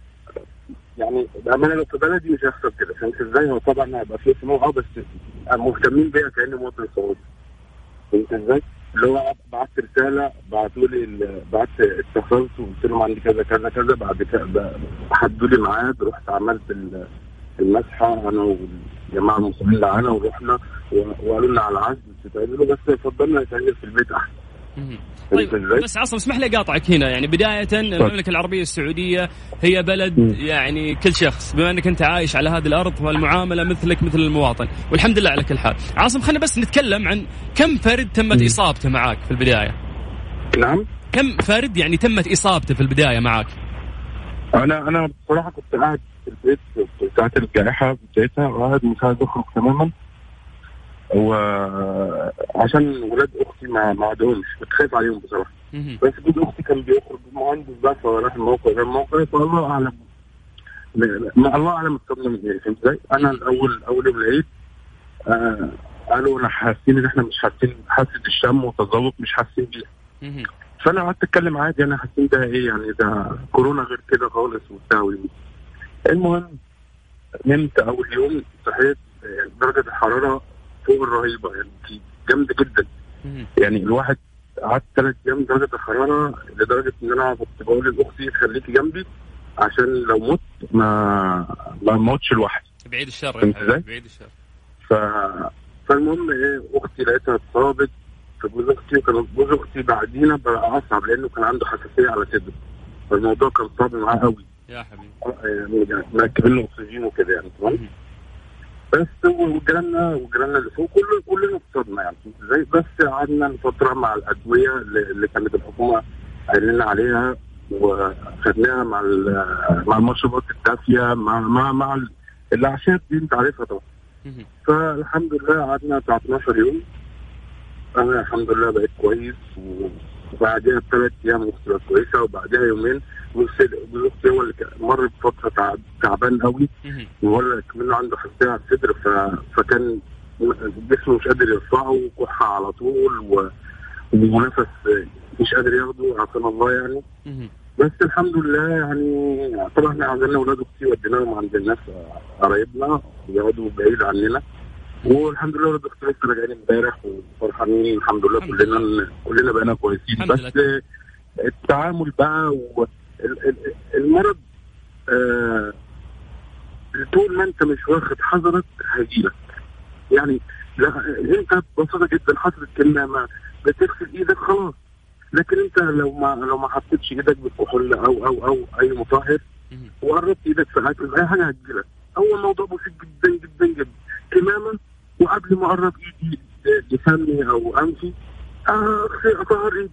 يعني بأمانة لو في بلدي مش هيحصل كده. فهمت إزاي؟ هو طبعا هيبقى فيه سموم آه بس مهتمين بيا كأني مواطن سعودي. فهمت إزاي؟ اللي هو بعت رسالة بعتوا لي بعت اتصلت وقلت لهم عندي كذا كذا كذا. بعد كده ب- حدوا لي ميعاد رحت عملت ال- المسحة المسلمين اللي معانا ورحنا وقالوا لنا على العزل تتعملوا بس فضلنا نتعمل في البيت. فهمت طيب؟ بس عاصم اسمح لي أقاطعك هنا يعني بداية المملكة العربية السعودية هي بلد. يعني كل شخص بما إنك أنت عايش على هذه الأرض والمعاملة مثلك مثل المواطن والحمد لله على كل حال. عاصم خلينا بس نتكلم عن كم فرد تمت. إصابته معاك في البداية؟ نعم كم فرد يعني تمت إصابته في البداية معاك؟ أنا أنا بصراحة كنت قاعد البيت في ساعة الجائحة بدايتها وقاعد مش عايز أخرج تماما وعشان ولاد أختي ما ما عندهمش كنت خايف عليهم بصراحة مهم. بس جوز أختي كان بيخرج مهندس بقى فراح الموقع ده الموقع فالله أعلم ما الله أعلم الصدمه من إيه فهمت إزاي؟ أنا الأول أول يوم العيد آه قالوا أنا حاسين إن إحنا مش حاسين حاسة الشم وتذوق مش حاسين بيها. فأنا قعدت أتكلم عادي أنا حاسين ده إيه يعني ده كورونا غير كده خالص وبتاع. المهم نمت أول يوم صحيت يعني درجة الحرارة فوق الرهيبة يعني جامدة جدا. يعني الواحد قعدت ثلاث أيام درجة الحرارة لدرجة إن أنا كنت بقول لأختي خليكي جنبي عشان لو مت ما ما اموتش لوحدي بعيد الشر يا إزاي؟ بعيد الشر. ف فالمهم إيه أختي لقيتها اتصابت فجوز أختي كان جوز أختي بعدينا بقى أصعب لأنه كان عنده حساسية على صدره فالموضوع كان صعب معاه قوي يا حبيبي. مركبين له أكسجين وكده يعني تمام. بس وجيراننا وجيراننا اللي فوق كل كلنا اتصابنا يعني إزاي بس قعدنا فترة مع الأدوية اللي كانت الحكومة قايلين عليها وخدناها مع مع المشروبات الدافية مع مع مع ال- الأعشاب دي أنت عارفها طبعا. فالحمد لله قعدنا بتاع 12 يوم أنا الحمد لله بقيت كويس و- وبعدها بثلاث أيام أختي بقت كويسة وبعدها يومين جوز أختي هو اللي مر بفترة تعب- تعبان قوي. ولا كمان عنده حساسية على الصدر. فكان جسمه مش قادر يرفعه وكحة على طول و... ونفس مش قادر ياخده عافانا الله يعني. بس الحمد لله يعني طبعا إحنا عندنا أولاد أختي وديناهم عند الناس قرايبنا بيقعدوا بعيد عننا والحمد لله أختي لسه راجعين امبارح وفرحانين الحمد لله كلنا كلنا بقينا كويسين. بس التعامل بقى والمرض آه طول ما انت مش واخد حذرك هيجيلك. يعني انت ببساطة جدا حصلت كمامه بتغسل إيدك خلاص. لكن انت لو ما لو ما حطيتش إيدك بالكحول أو أو أو اي مطهر. وقربت إيدك في اكل أي حاجة هتجيلك. هو الموضوع بسيط جدا جدا جدا. كمامه وقبل ما أقرب ايدي لفمي أو أنفي اطهر إيدي.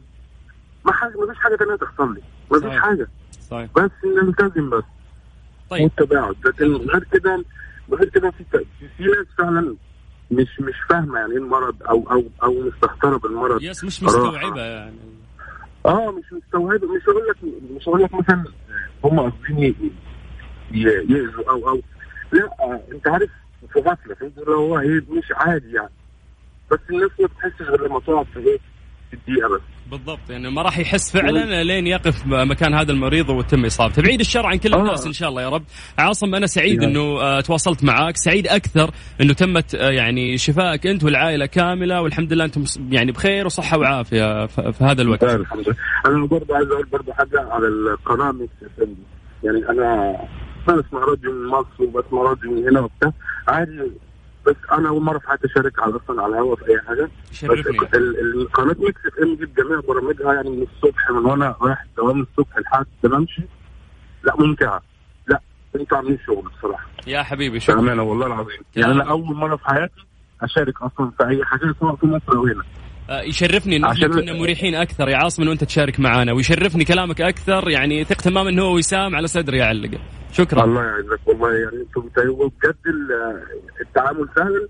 ما حاجة ما فيش حاجة ثانية تحصل لي. ما فيش. حاجة. صحيح. بس نلتزم بس. طيب. والتباعد. لكن غير كده غير كده في في ناس فعلا مش مش فاهمة يعني إيه المرض أو أو أو مستهترة بالمرض. يس مش مستوعبة يعني. آه مش مستوعبة. مش هقول لك مش هقول لك مثلا هم قاصدين يأذوا أو أو لا آه، أنت عارف في غفله فهمت؟ اللي هو إيه مش عادي يعني. بس الناس ما بتحسش غير لما تقعد في إيه دقيقه بس. بالضبط يعني ما راح يحس فعلا لين يقف مكان هذا المريض وتم إصابته. بعيد الشر عن كل آه. الناس إن شاء الله يا رب. عاصم أنا سعيد. إنه آه، تواصلت معاك. سعيد أكثر إنه تمت آه، يعني شفائك أنت والعائلة كاملة والحمد لله أنتم يعني بخير وصحة وعافية في هذا الوقت. الحمد لله. أنا برضه عايز أقول برضه حاجة على القناة ميكس يعني أنا بسمع راديو من مصر وبسمع راديو من هنا وبتاع. عادي بس أنا أول مرة في حياتي أشارك على أصلا على الهوا في أي حاجة. بس القناة Mix FM دي بجميع برامجها يعني من الصبح من وأنا رايح الدوام الصبح لحد ما امشي لا ممتعة. لا أنتوا عاملين شغل بصراحة. يا حبيبي شكرا. بأمانة والله العظيم. يعني أنا أول مرة في حياتي أشارك أصلا في أي حاجة سواء في مصر أو هنا. آه، يشرفني إن إحنا كنا مريحين أكثر. يا عاصم انه أنت تشارك معنا ويشرفني كلامك أكثر. يعني ثق تماما انه هو وسام على صدري يعلقه شكرا. الله يعزك والله يعني أنتم بجد ال- التعامل سهل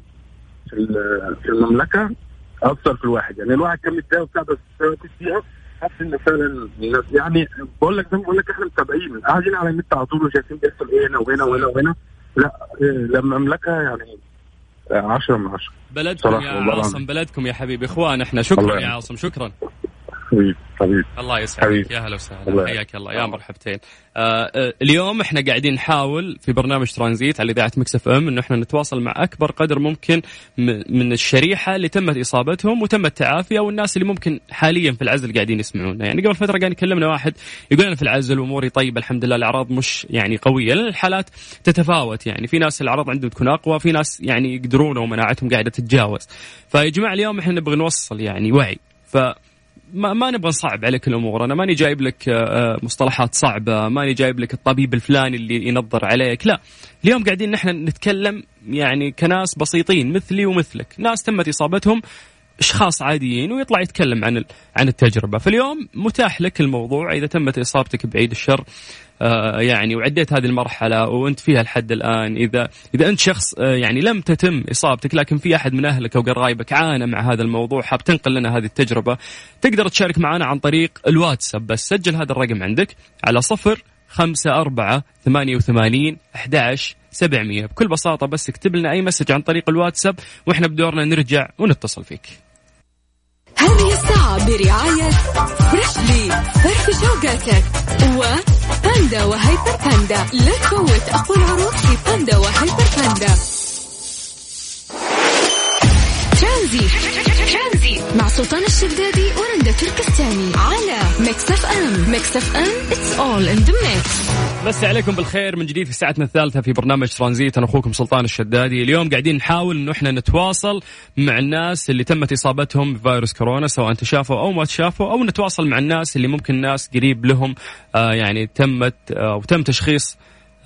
في ال- في المملكة اثر في الواحد. يعني الواحد كان متضايق وبتاع بس في حاسس إن فعلا الناس يعني بقول لك زي ما بقول لك إحنا متابعين. قاعدين على النت على طول وشايفين بيحصل إيه هنا وهنا وهنا وهنا. لا إيه، لما مملكه يعني 10 من 10 بلدكم يا عاصم. بلدكم يا حبيبي. إخوان إحنا شكرا يا. عاصم شكرا. حبيبي حبيبي الله يسعدك. يا هلا وسهلا. حياك الله. يا مرحبتين آه آه اليوم إحنا قاعدين نحاول في برنامج ترانزيت على إذاعة Mix FM انه إحنا نتواصل مع أكبر قدر ممكن من الشريحة اللي تمت إصابتهم وتم التعافي أو الناس اللي ممكن حاليا في العزل قاعدين يسمعونا. يعني قبل فترة قاعد يكلمنا واحد يقول أنا في العزل وأموري طيبة الحمد لله الأعراض مش يعني قوية. لأن الحالات تتفاوت يعني. في ناس الأعراض عندهم تكون أقوى في ناس يعني يقدرون ومناعتهم قاعدة تتجاوز. فيا جماعة اليوم إحنا نبغى نوصل يعني وعي. ف ما, ما نبغى نصعب عليك الأمور. أنا ماني جايب لك آه، مصطلحات صعبة ماني جايب لك الطبيب الفلاني اللي ينظر عليك. لا اليوم قاعدين نحن نتكلم يعني كناس بسيطين مثلي ومثلك. ناس تمت إصابتهم أشخاص عاديين ويطلع يتكلم عن عن التجربة. فاليوم متاح لك الموضوع إذا تمت إصابتك بعيد الشر آه، يعني وعديت هذه المرحلة وأنت فيها لحد الآن اذا إذا أنت شخص آه، يعني لم تتم إصابتك لكن في أحد من أهلك أو قرايبك عانى مع هذا الموضوع حاب تنقل لنا هذه التجربة تقدر تشارك معنا عن طريق الواتساب بس. سجل هذا الرقم عندك على صفر خمسة أربعة ثمانية وثمانين أحد سبعمية. بكل بساطة بس اكتب لنا أي message عن طريق الواتساب وإحنا بدورنا نرجع ونتصل فيك. الساعة برعاية Freshly فرفش أوقاتك وباندا وهيبر باندا لا تفوت. أقوى العروض في باندا وهيبر باندا ترانزيت مع سلطان الشدادي ورندا تركستاني على Mix FM. Mix FM it's all in the mix. نمسي عليكم بالخير من جديد في ساعتنا الثالثة في برنامج ترانزيت. أنا أخوكم سلطان الشدادي. اليوم قاعدين نحاول أنه إحنا نتواصل مع الناس اللي تمت إصابتهم بفيروس كورونا سواء تشافوا أو ما تشافوا أو نتواصل مع الناس اللي ممكن ناس قريب لهم آه يعني تمت آه أو تم تشخيص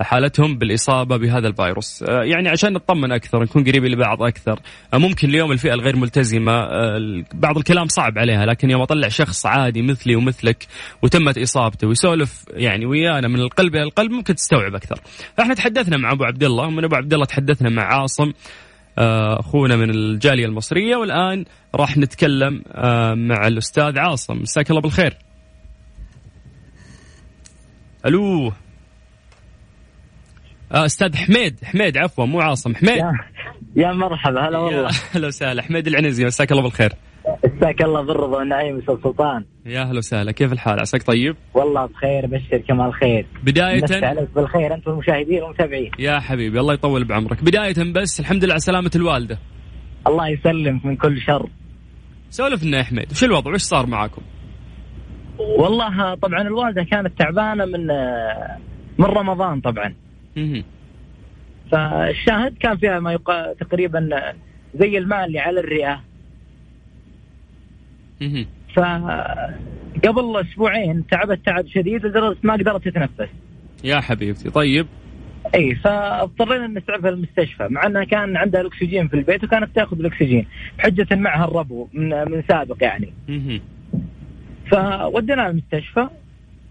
حالتهم بالإصابة بهذا الفيروس. آه، يعني عشان نطمن أكثر نكون قريبين لبعض أكثر آه، ممكن اليوم الفئة الغير ملتزمة آه، بعض الكلام صعب عليها لكن يوم أطلع شخص عادي مثلي ومثلك وتمت إصابته ويسولف يعني ويانا من القلب إلى القلب ممكن تستوعب أكثر. فإحنا تحدثنا مع أبو عبد الله ومن أبو عبد الله تحدثنا مع عاصم أخونا من الجالية المصرية والآن راح نتكلم مع الأستاذ عاصم. مساك الله بالخير. آه، أستاذ حميد حميد عفوا مو عاصم حميد. يا يا مرحبا هلا والله. أهلا وسهلا حميد العنزي مساك الله بالخير. مساك الله بالرضا والنعيم أستاذ سلطان. يا أهلا وسهلا كيف الحال؟ عساك طيب؟ والله بخير بشر كمال خير. بداية عليك بالخير أنتم المشاهدين والمتابعين. يا حبيبي الله يطول بعمرك. بداية بس الحمد لله على سلامة الوالدة. الله يسلمك من كل شر. سولف لنا يا حميد وش الوضع؟ وش صار معاكم؟ والله طبعا الوالدة كانت تعبانة من من رمضان طبعا. فالشاهد كان فيها ما يقال تقريبا زي الماء اللي على الرئة. فقبل أسبوعين تعبت تعب شديد لدرجة ما قدرت تتنفس. يا حبيبتي طيب. إي فاضطرينا نسعفها المستشفى. مع إنها كان عندها الأكسجين في البيت وكانت تأخذ الأكسجين. بحجه معها الربو من من سابق يعني. فوديناها المستشفى.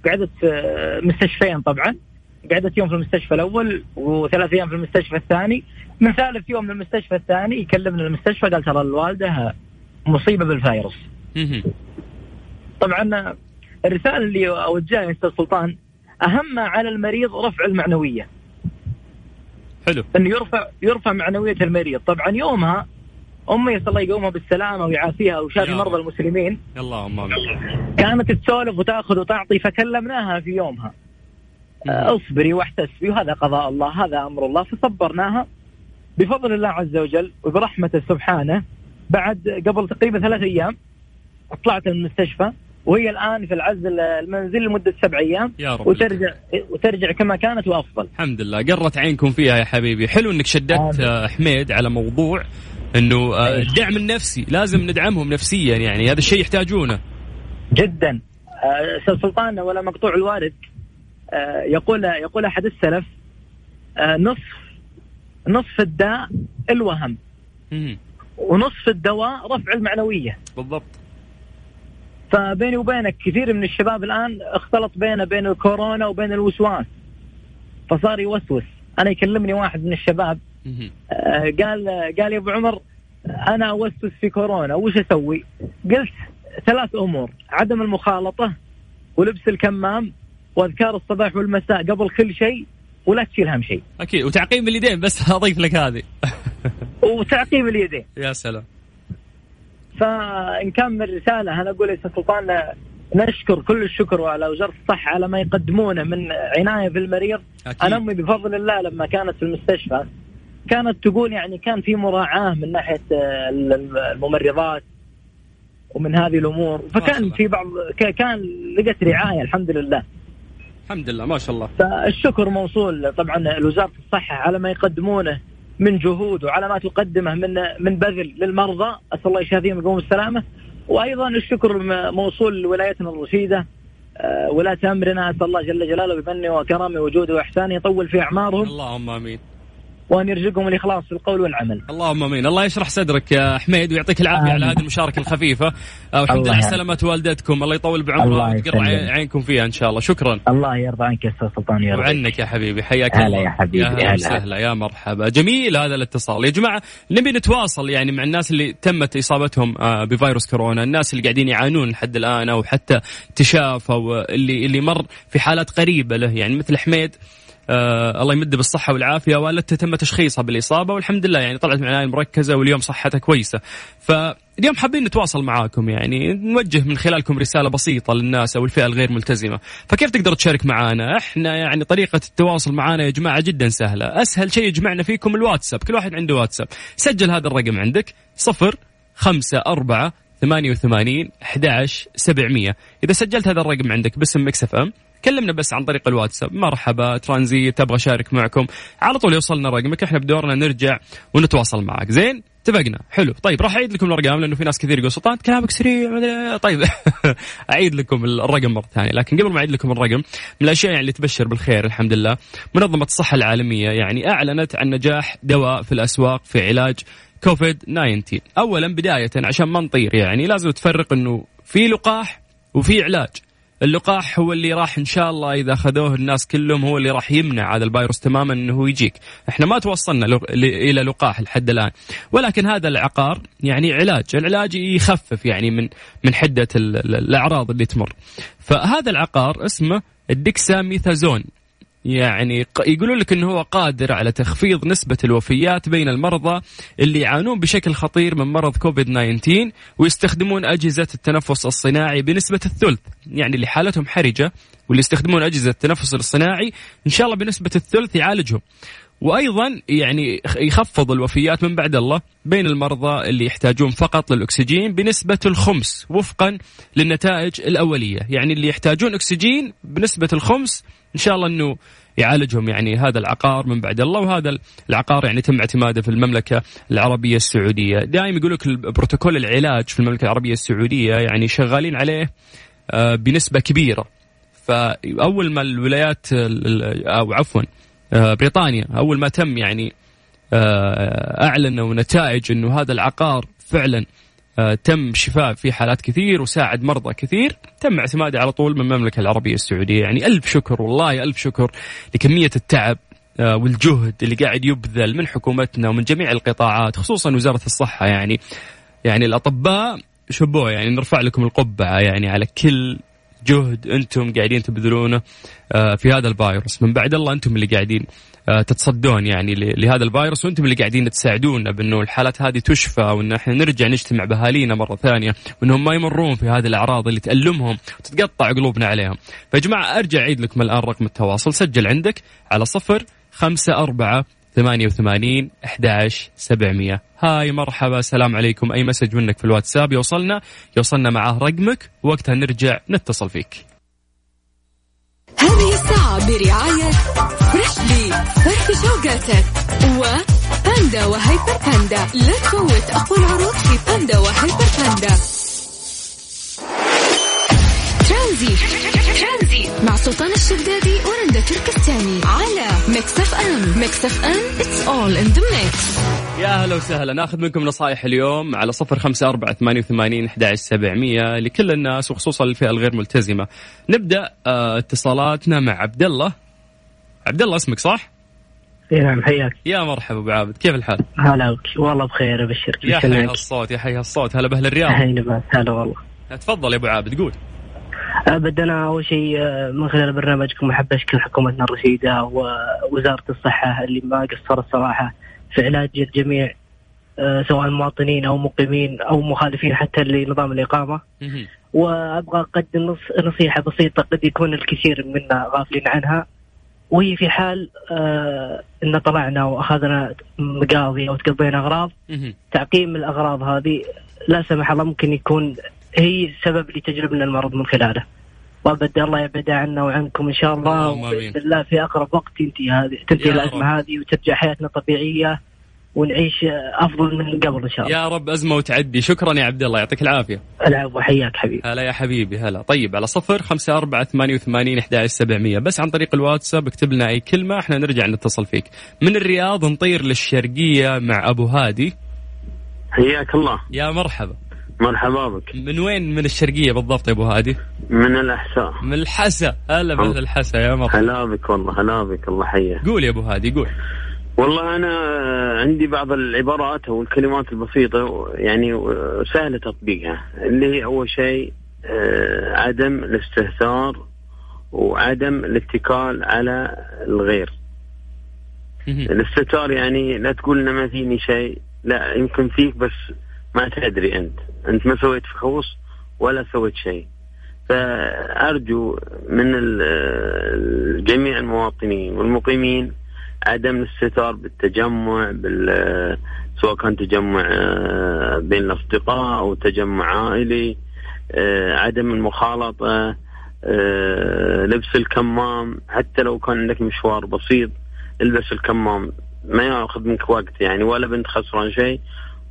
قعدت آه، مستشفيين طبعا. قعدت يوم في المستشفى الأول وثلاث أيام في المستشفى الثاني. من ثالث يوم من المستشفى الثاني يكلمنا المستشفى قال ترى الوالدة مصيبة بالفيروس. طبعا الرسالة اللي أوجهها يا أستاذ سلطان أهم على المريض رفع المعنوية. حلو. إنه يرفع يرفع معنوية المريض. طبعا يومها أمي صلى الله يقومها بالسلامة ويعافيها ويشافي يا مرضى. المسلمين. اللهم آمين. كانت تسولف وتأخذ وتعطي فكلمناها في يومها. أصبري واحتسبي وهذا قضاء الله هذا أمر الله. فصبرناها بفضل الله عز وجل وبرحمته سبحانه. بعد قبل تقريبا ثلاث أيام طلعت من المستشفى وهي الآن في العزل المنزلي لمدة سبع أيام. يا رب. وترجع وترجع كما كانت وأفضل. الحمد لله. قرت عينكم فيها يا حبيبي. حلو إنك شددت. آه، حميد على موضوع إنه آه،. الدعم النفسي لازم ندعمهم نفسيا يعني. هذا الشيء يحتاجونه. جدا. آه، أستاذ سلطان ولا مقطوع الوارد؟ يقول يقول أحد السلف آه، نصف نصف الداء الوهم. ونصف الدواء رفع المعنوية بالضبط فبيني وبينك كثير من الشباب الآن اختلط بينه بين الكورونا وبين الوسواس فصار يوسوس أنا يكلمني واحد من الشباب. آه، قال قال يا أبو عمر أنا أوسوس في كورونا وش أسوي؟ قلت ثلاث أمور عدم المخالطة ولبس الكمام واذكار الصباح والمساء قبل كل شيء ولا تشيل هم شيء. أكيد. وتعقيم اليدين بس أضيف لك هذه. وتعقيم اليدين. يا سلام. فإن كان من رسالة أنا أقول يا سلطان نشكر كل الشكر على وزارة الصحة على ما يقدمونه من عناية بالمريض أكيد. أنا أمي بفضل الله لما كانت في المستشفى كانت تقول يعني كان في مراعاة من ناحية آه، الممرضات ومن هذه الأمور. فكان. في بعض كان لقت رعاية الحمد لله. الحمد لله ما شاء الله. فالشكر موصول طبعا لوزارة الصحة على ما يقدمونه من جهود وعلى ما تقدمه من من بذل للمرضى. أسأل الله يشافيهم ويقوم بالسلامة. وأيضا الشكر موصول لولايتنا الرشيدة آه، ولاة أمرنا. أسأل الله جل جلاله بمنه وكرمه وجوده وإحسانه يطول في أعمارهم. اللهم آمين. وأن يرزقهم الإخلاص في القول والعمل. اللهم آمين. الله يشرح صدرك يا حميد ويعطيك العافية آمين. على هذه المشاركة الخفيفة. آه، والحمد لله. على. سلامة والدتكم. الله يطول بعمرها ويقر عينكم فيها إن شاء الله. شكرا. الله يرضى عنك يا أستاذ سلطان يا رب. وعنك يا حبيبي. حياك هلا الله. يا حبيبي، يا هلا هلا. وسهلا. يا مرحبا. جميل هذا الاتصال. يا جماعة نبي نتواصل يعني مع الناس اللي تمت إصابتهم آه، بفيروس كورونا. الناس اللي قاعدين يعانون لحد الآن أو حتى تشاف أو اللي اللي مر في حالات قريبة له. يعني مثل حميد آه الله يمده بالصحة والعافية والدته تم تشخيصها بالإصابة والحمد لله يعني طلعت من العناية المركزة واليوم صحتها كويسة. فاليوم حابين نتواصل معاكم يعني نوجه من خلالكم رسالة بسيطة للناس أو الفئة الغير ملتزمة. فكيف تقدر تشارك معنا إحنا يعني طريقة التواصل معنا يا جماعة جدا سهلة. أسهل شيء يجمعنا فيكم الواتساب كل واحد عنده واتساب. سجل هذا الرقم عندك صفر خمسة أربعة ثمانية وثمانين أحد سبعمية. إذا سجلت هذا الرقم عندك باسم Mix FM كلمنا بس عن طريق الواتساب. مرحبا ترانزيت أبغى أشارك معكم. على طول يوصلنا رقمك إحنا بدورنا نرجع ونتواصل معك. زين اتفقنا. حلو. طيب راح أعيد لكم الأرقام لأنه في ناس كثير يقول سلطان كلامك سريع. طيب أعيد لكم الرقم مرة ثانية. لكن قبل ما أعيد لكم الرقم من الأشياء يعني اللي تبشر بالخير الحمد لله منظمة الصحة العالمية يعني أعلنت عن نجاح دواء في الأسواق في علاج كوفيد 19 اولا بداية عشان ما نطير يعني لازم تفرق إنه في لقاح وفي علاج. اللقاح هو اللي راح إن شاء الله إذا أخذوه الناس كلهم هو اللي راح يمنع هذا الفيروس تماما إنه هو يجيك، إحنا ما توصلنا إلى لقاح لحد الآن، ولكن هذا العقار يعني علاج، العلاج يخفف يعني من من حدة ال- ال- الأعراض اللي تمر. فهذا العقار اسمه الدكساميثازون يعني يقولون لك إنه هو قادر على تخفيض نسبة الوفيات بين المرضى اللي يعانون بشكل خطير من مرض كوفيد 19 ويستخدمون أجهزة التنفس الصناعي بنسبة الثلث. يعني اللي حالتهم حرجة واللي يستخدمون أجهزة التنفس الصناعي إن شاء الله بنسبة الثلث يعالجهم. وأيضا يعني يخفض الوفيات من بعد الله بين المرضى اللي يحتاجون فقط للأكسجين بنسبة الخمس وفقا للنتائج الأولية، يعني اللي يحتاجون أكسجين بنسبة الخمس إن شاء الله إنه يعالجهم. يعني هذا العقار من بعد الله وهذا العقار يعني تم اعتماده في المملكة العربية السعودية، دائما يقول لك بروتوكول العلاج في المملكة العربية السعودية يعني شغالين عليه آه، بنسبة كبيرة. فأول ما الولايات ال- أو عفوا بريطانيا. أول ما تم يعني آه، أعلنوا نتائج إنه هذا العقار فعلا آه، تم شفاء في حالات كثير وساعد مرضى كثير. تم اعتماده على طول من المملكة العربية السعودية. يعني ألف شكر والله ألف شكر لكمية التعب آه، والجهد اللي قاعد يبذل من حكومتنا ومن جميع القطاعات خصوصا وزارة الصحة. يعني يعني الأطباء شبوه يعني نرفع لكم القبعة يعني على كل جهد أنتم قاعدين تبذلونه آه، في هذا الفيروس من بعد الله أنتم اللي قاعدين آه، تتصدون يعني لهذا الفيروس وأنتم اللي قاعدين تساعدونا بأنه الحالات هذه تشفى وأن إحنا نرجع نجتمع بأهالينا مرة ثانية وأنهم ما يمرون في هذه الأعراض اللي تألمهم وتتقطع قلوبنا عليهم. فيا جماعة أرجع أعيد لكم الآن رقم التواصل سجل عندك على صفر خمسة أربعة ثمانية وثمانين أحداش سبعمية. hi مرحبا سلام عليكم. أي message منك في الواتساب؟ يوصلنا. يوصلنا معاه رقمك. وقتها نرجع نتصل فيك. هذه الساعة برعاية Freshly فرفش أوقاتك. و باندا وهيبر باندا لا تفوت. أقوى العروض في باندا وهيبر باندا ترانزيت مع سلطان الشدادي ورندا تركستاني. على Mix FM Mix FM it's all in the mix يا هلا وسهلا. ناخذ منكم نصائح اليوم على صفر خمسة أربعة ثمانية وثمانين أحد سبعمية لكل الناس وخصوصا الفئة الغير ملتزمة. نبدأ آه اتصالاتنا مع عبد الله عبد الله اسمك صح؟ اي نعم حياك. يا مرحبا أبو عابد. كيف الحال؟ هلا بك. والله بخير أبشرك. يا حي الصوت يا حي الصوت. هلا بأهل الرياض. هلا والله. تفضل يا أبو عابد قول. ابدا أنا أول شيء آه، من خلال برنامجكم احب اشكر حكومتنا الرشيدة ووزاره الصحة اللي ما قصرت صراحة في علاج الجميع آه، سواء مواطنين أو مقيمين أو مخالفين حتى لنظام الإقامة. وأبغى أقدم نصيحة بسيطة قد يكون الكثير منا غافلين عنها. وهي في حال آه إن طلعنا وأخذنا مقاضي أو تقضينا أغراض تعقيم الأغراض هذه لا سمح الله ممكن يكون هي السبب اللي تجلبنا المرض من خلاله. وابد الله يبعد عنا وعنكم إن شاء الله. باذن الله في أقرب وقت تنتهي هذه تنتهي الأزمة هذه وترجع حياتنا طبيعية ونعيش أفضل من قبل إن شاء الله. يا رب أزمة وتعدي. شكرا يا عبد الله. يعطيك العافية. العفو حياك حبيبي. هلا يا حبيبي هلا. طيب على صفر خمسة أربعة ثمانية وثمانين أحد سبعمية. بس عن طريق الواتساب اكتب لنا أي كلمة إحنا نرجع نتصل فيك. من الرياض نطير للشرقية مع أبو هادي. حياك الله. يا مرحبا. مرحبا بك. من وين من الشرقية بالضبط يا أبو هادي؟ من الأحساء. من الحسا. هلا باهل الحسا يا مرحبا هلا بك والله هلا بك الله حياك قول يا أبو هادي قول. والله أنا عندي بعض العبارات أو الكلمات البسيطة يعني سهلة تطبيقها اللي هي أول شيء آه، عدم الاستهتار وعدم الاتكال على الغير. الاستهتار يعني لا تقول ما فيني شيء لا يمكن فيك بس ما تدري أنت. أنت ما سويت فحوص ولا سويت شيء. فأرجو من جميع المواطنين والمقيمين عدم الاستتار بالتجمع بال سواء كان تجمع آه، بين الأصدقاء أو تجمع عائلي آه، عدم المخالطة آه، لبس الكمام حتى لو كان عندك مشوار بسيط البس الكمام. ما ياخذ منك وقت يعني ولا بنت خسران شيء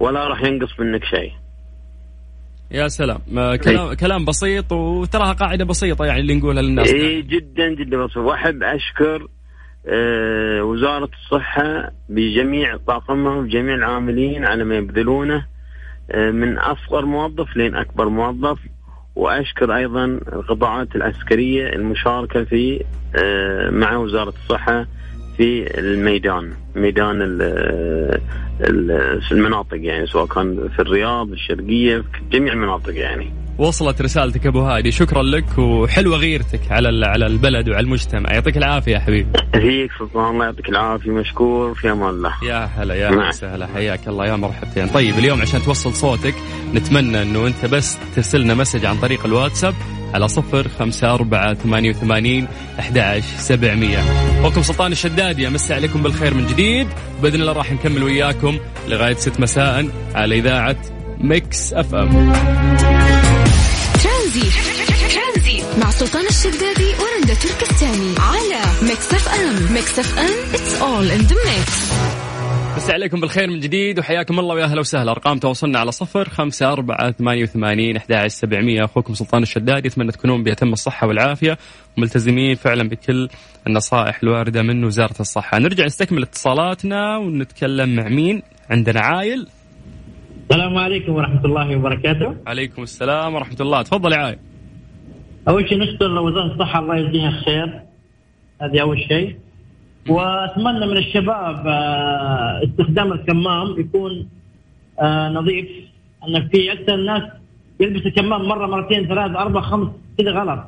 ولا راح ينقص منك شيء. يا سلام. كلام إيه. كلام بسيط وتراها قاعدة بسيطة يعني اللي نقولها للناس اي جدا جدا بسيط. وأحب أشكر آه وزارة الصحة بجميع طاقمها وجميع العاملين على ما يبذلونه آه من أصغر موظف لين أكبر موظف. وأشكر أيضا القطاعات العسكرية المشاركة في آه مع وزارة الصحة في الميدان. ميدان المناطق يعني سواء كان في الرياض الشرقية في جميع المناطق يعني. وصلت رسالتك أبو هادي. شكرا لك وحلوة غيرتك على على البلد وعلى المجتمع. يعطيك العافية يا حبيبي. فيك سلطان الله يعطيك العافية. مشكور في أمان الله. يا هلا يا هلا وسهلا. حياك الله. يا مرحبتين. طيب اليوم عشان توصل صوتك نتمنى إنه أنت بس ترسلنا message عن طريق الواتساب على صفر خمسة أربعة ثمانية وثمانين أحد سبعمية. أخوكم سلطان الشدادي أمسي عليكم بالخير من جديد. بإذن الله راح نكمل وياكم لغاية ست مساء على إذاعة Mix FM. ترانزيت مع سلطان الشدادي ورندا تركستاني على Mix FM. Mix FM It's all in the mix. بس عليكم بالخير من جديد وحياكم الله ويا أهلا وسهلا. أرقام تواصلنا على صفر خمسة أربعة ثمانية وثمانين أحد سبعمية. أخوكم سلطان الشدادي أتمنى تكونون بأتم الصحة والعافية وملتزمين فعلا بكل النصائح الواردة من وزارة الصحة. نرجع نستكمل اتصالاتنا ونتكلم مع مين؟ عندنا عايل. السلام عليكم ورحمة الله وبركاته. عليكم السلام ورحمة الله. تفضل يا عايل. أول شيء نشكر وزارة الصحة الله يجزيها خير. هذه أول شيء. وأتمنى من الشباب آه، استخدام الكمام يكون آه، نظيف ان في أكثر الناس يلبس الكمام مرة مرتين ثلاث أربع خمس كذا غلط.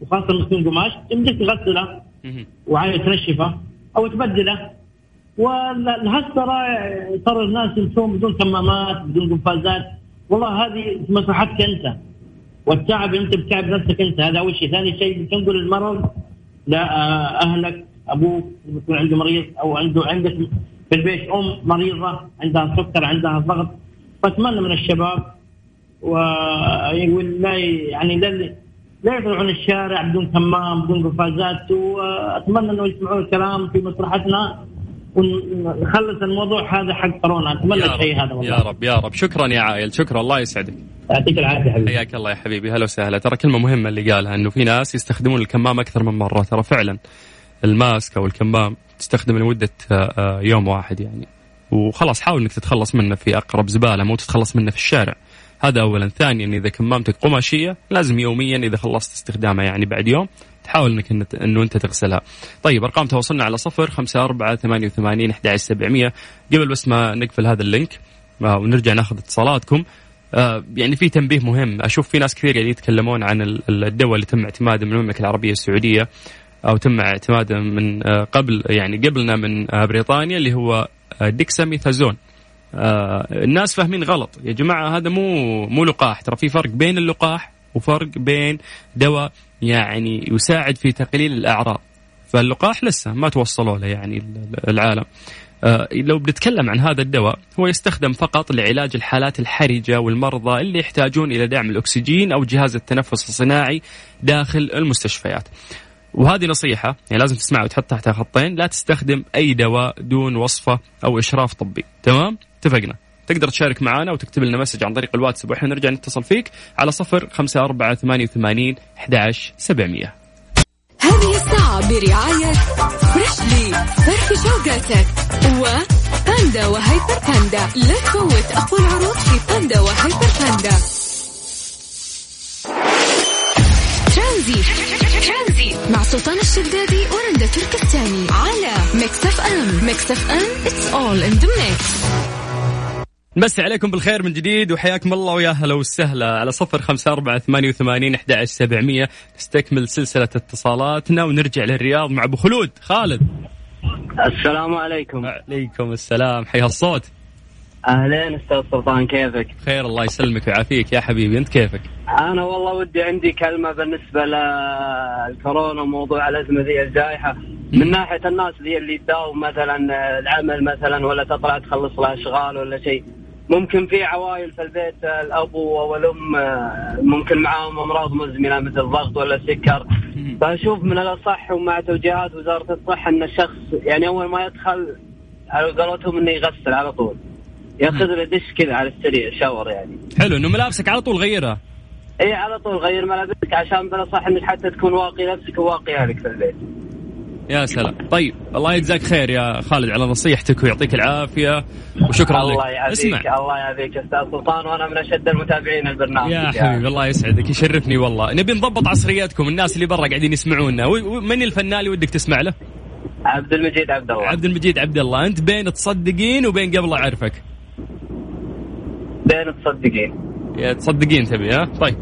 وخاصة لما تكون قماش يمديك تغسله. وعليه تنشفه أو تبدله. والهسه ترى ترى الناس يمشون بدون كمامات بدون قفازات. والله هذه مصلحتك أنت. والتعب أنت بتعب نفسك أنت. هذا أول شيء، ثاني شيء بتنقل المرض؟ لاهلك أبوك يكون عنده مريض أو عنده عندك في البيت أم مريضة عندها سكر عندها ضغط فأتمنى من الشباب ولا يعني لا لا يطلعون الشارع بدون كمام بدون قفازات وأتمنى انه يسمعون الكلام في مصلحتنا ونخلص الموضوع هذا حق كورونا. أتمنى الشيء هذا والله. يا رب يا رب. شكرا يا عائل شكرا. الله يسعدك. يعطيك العافية حبيبي. حياك الله يا حبيبي. هلا وسهلا. ترى كلمة مهمة اللي قالها إنه في ناس يستخدمون الكمام أكثر من مرة ترى فعلا. الماسك أو الكمام تستخدم لمدة آه، آه، يوم واحد يعني. وخلاص حاول إنك تتخلص منه في أقرب زبالة مو تتخلص منه في الشارع. هذا اولا. ثانيا إذا كمامتك قماشية لازم يوميا إذا خلصت استخدامها يعني بعد يوم تحاول إنك إنه أنت تغسلها. طيب أرقام تواصلنا على صفر خمسة أربعة ثمانية وثمانين أحد سبعمية. قبل بس ما نقفل هذا اللينك آه، ونرجع ناخذ اتصالاتكم يعني في تنبيه مهم. أشوف في ناس كثير قاعدين يتكلمون عن ال- الدواء اللي تم اعتماده من المملكة العربية السعودية. أو تم اعتماده من آه، قبل يعني قبلنا من آه، بريطانيا اللي هو آه، ديكساميثازون. الناس فاهمين غلط. يا جماعة هذا مو مو لقاح. ترى في فرق بين اللقاح وفرق بين دواء يعني يساعد في تقليل الأعراض. فاللقاح لسه ما توصلوا له يعني ال- العالم. لو بنتكلم عن هذا الدواء هو يستخدم فقط لعلاج الحالات الحرجة والمرضى اللي يحتاجون إلى دعم الأكسجين أو جهاز التنفس الصناعي داخل المستشفيات. وهذه نصيحة يعني لازم تسمعها وتحط تحتها خطين لا تستخدم أي دواء دون وصفة أو إشراف طبي. تمام؟ اتفقنا. تقدر تشارك معنا وتكتب لنا مسج عن طريق الواتساب وإحنا نرجع نتصل فيك على صفر خمسة أربعة ثمانية وثمانين أحد سبعمية. هذه الساعة برعاية Freshly فرفش أوقاتك. وباندا وهيبر باندا. لا تفوت. أقوى العروض في باندا وهيبر باندا. ترانزيت. ترانزيت مع سلطان الشدادي ورندا تركستاني على Mix FM. Mix FM it's all in the mix نمسي عليكم بالخير من جديد وحياكم الله ويا هلا وسهلا. على صفر خمسة أربعة ثمانية وثمانين أحد سبعمية. نستكمل سلسلة اتصالاتنا ونرجع للرياض مع أبو خلود. خالد. السلام عليكم. عليكم السلام. حي الصوت. أهلين أستاذ سلطان كيفك؟ خير الله يسلمك ويعافيك. يا حبيبي أنت كيفك؟ أنا والله ودي عندي كلمة بالنسبة للكورونا وموضوع الأزمة ذي الجائحة. من ناحية الناس ذي اللي تداوم مثلا العمل مثلا ولا تطلع تخلص لها أشغال ولا شيء. ممكن في عوائل في البيت الابو أو الام ممكن معاهم أمراض مزمنة مثل الضغط ولا السكر. فأشوف من الأصح ومع توجيهات وزارة الصحة إن الشخص يعني أول ما يدخل على قولتهم إنه يغسل على طول. ياخذ له دش كذا على السريع شاور يعني. حلو إنه ملابسك على طول غيرها إي على طول غير ملابسك عشان بالأصح إنك حتى تكون واقي نفسك وواقي أهلك في البيت. يا سلام. طيب الله يجزاك خير يا خالد على نصيحتك ويعطيك العافية وشكرا الله لك يعافيك اسمع. الله يعافيك أستاذ سلطان وأنا من أشد المتابعين البرنامج يا حبيبي الله يسعدك يشرفني والله. نبي نضبط عصرياتكم الناس اللي برا قاعدين يسمعونا. من الفنان اللي ودك تسمع له؟ عبد المجيد عبد الله. عبد المجيد عبد الله. أنت بين تصدقين وبين قبل أعرفك. بين تصدقين يا تصدقين تبي ها؟ طيب.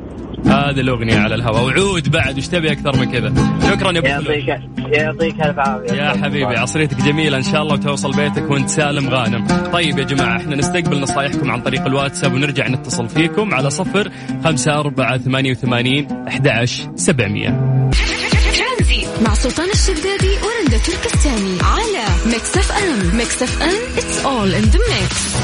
هذه الأغنية على الهواء. وعود بعد وش تبي أكثر من كذا؟ شكرا يا أبو يعطيك يعطيك الف عافيه يا حبيبي. عصريتك جميلة إن شاء الله وتوصل بيتك وأنت سالم غانم. طيب يا جماعة إحنا نستقبل نصايحكم عن طريق الواتساب ونرجع نتصل فيكم على صفر خمسة أربعة ثمانية وثمانين أحد سبعمية. ترانزيت مع سلطان الشدادي ورندا تركستاني على Mix FM. Mix FM it's all in the mix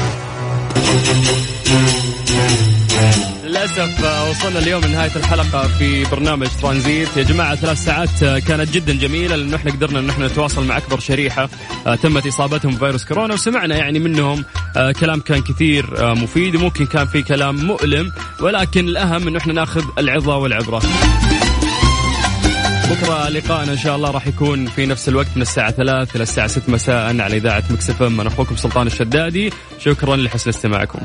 للأسف آه، وصلنا اليوم لنهاية الحلقة في برنامج ترانزيت. يا جماعة ثلاث ساعات كانت جدا جميلة لأنه إحنا قدرنا أن إحنا نتواصل مع أكبر شريحة آه، تمت إصابتهم بفيروس كورونا وسمعنا يعني منهم آه، كلام كان كثير آه، مفيد وممكن كان في كلام مؤلم ولكن الأهم أنه إحنا نأخذ العظة والعبرة. بكرة لقائنا إن شاء الله راح يكون في نفس الوقت من الساعة 3 إلى الساعة 6 مساء على إذاعة مكسفم أنا أخوكم سلطان الشدادي. شكرا لحسن استماعكم.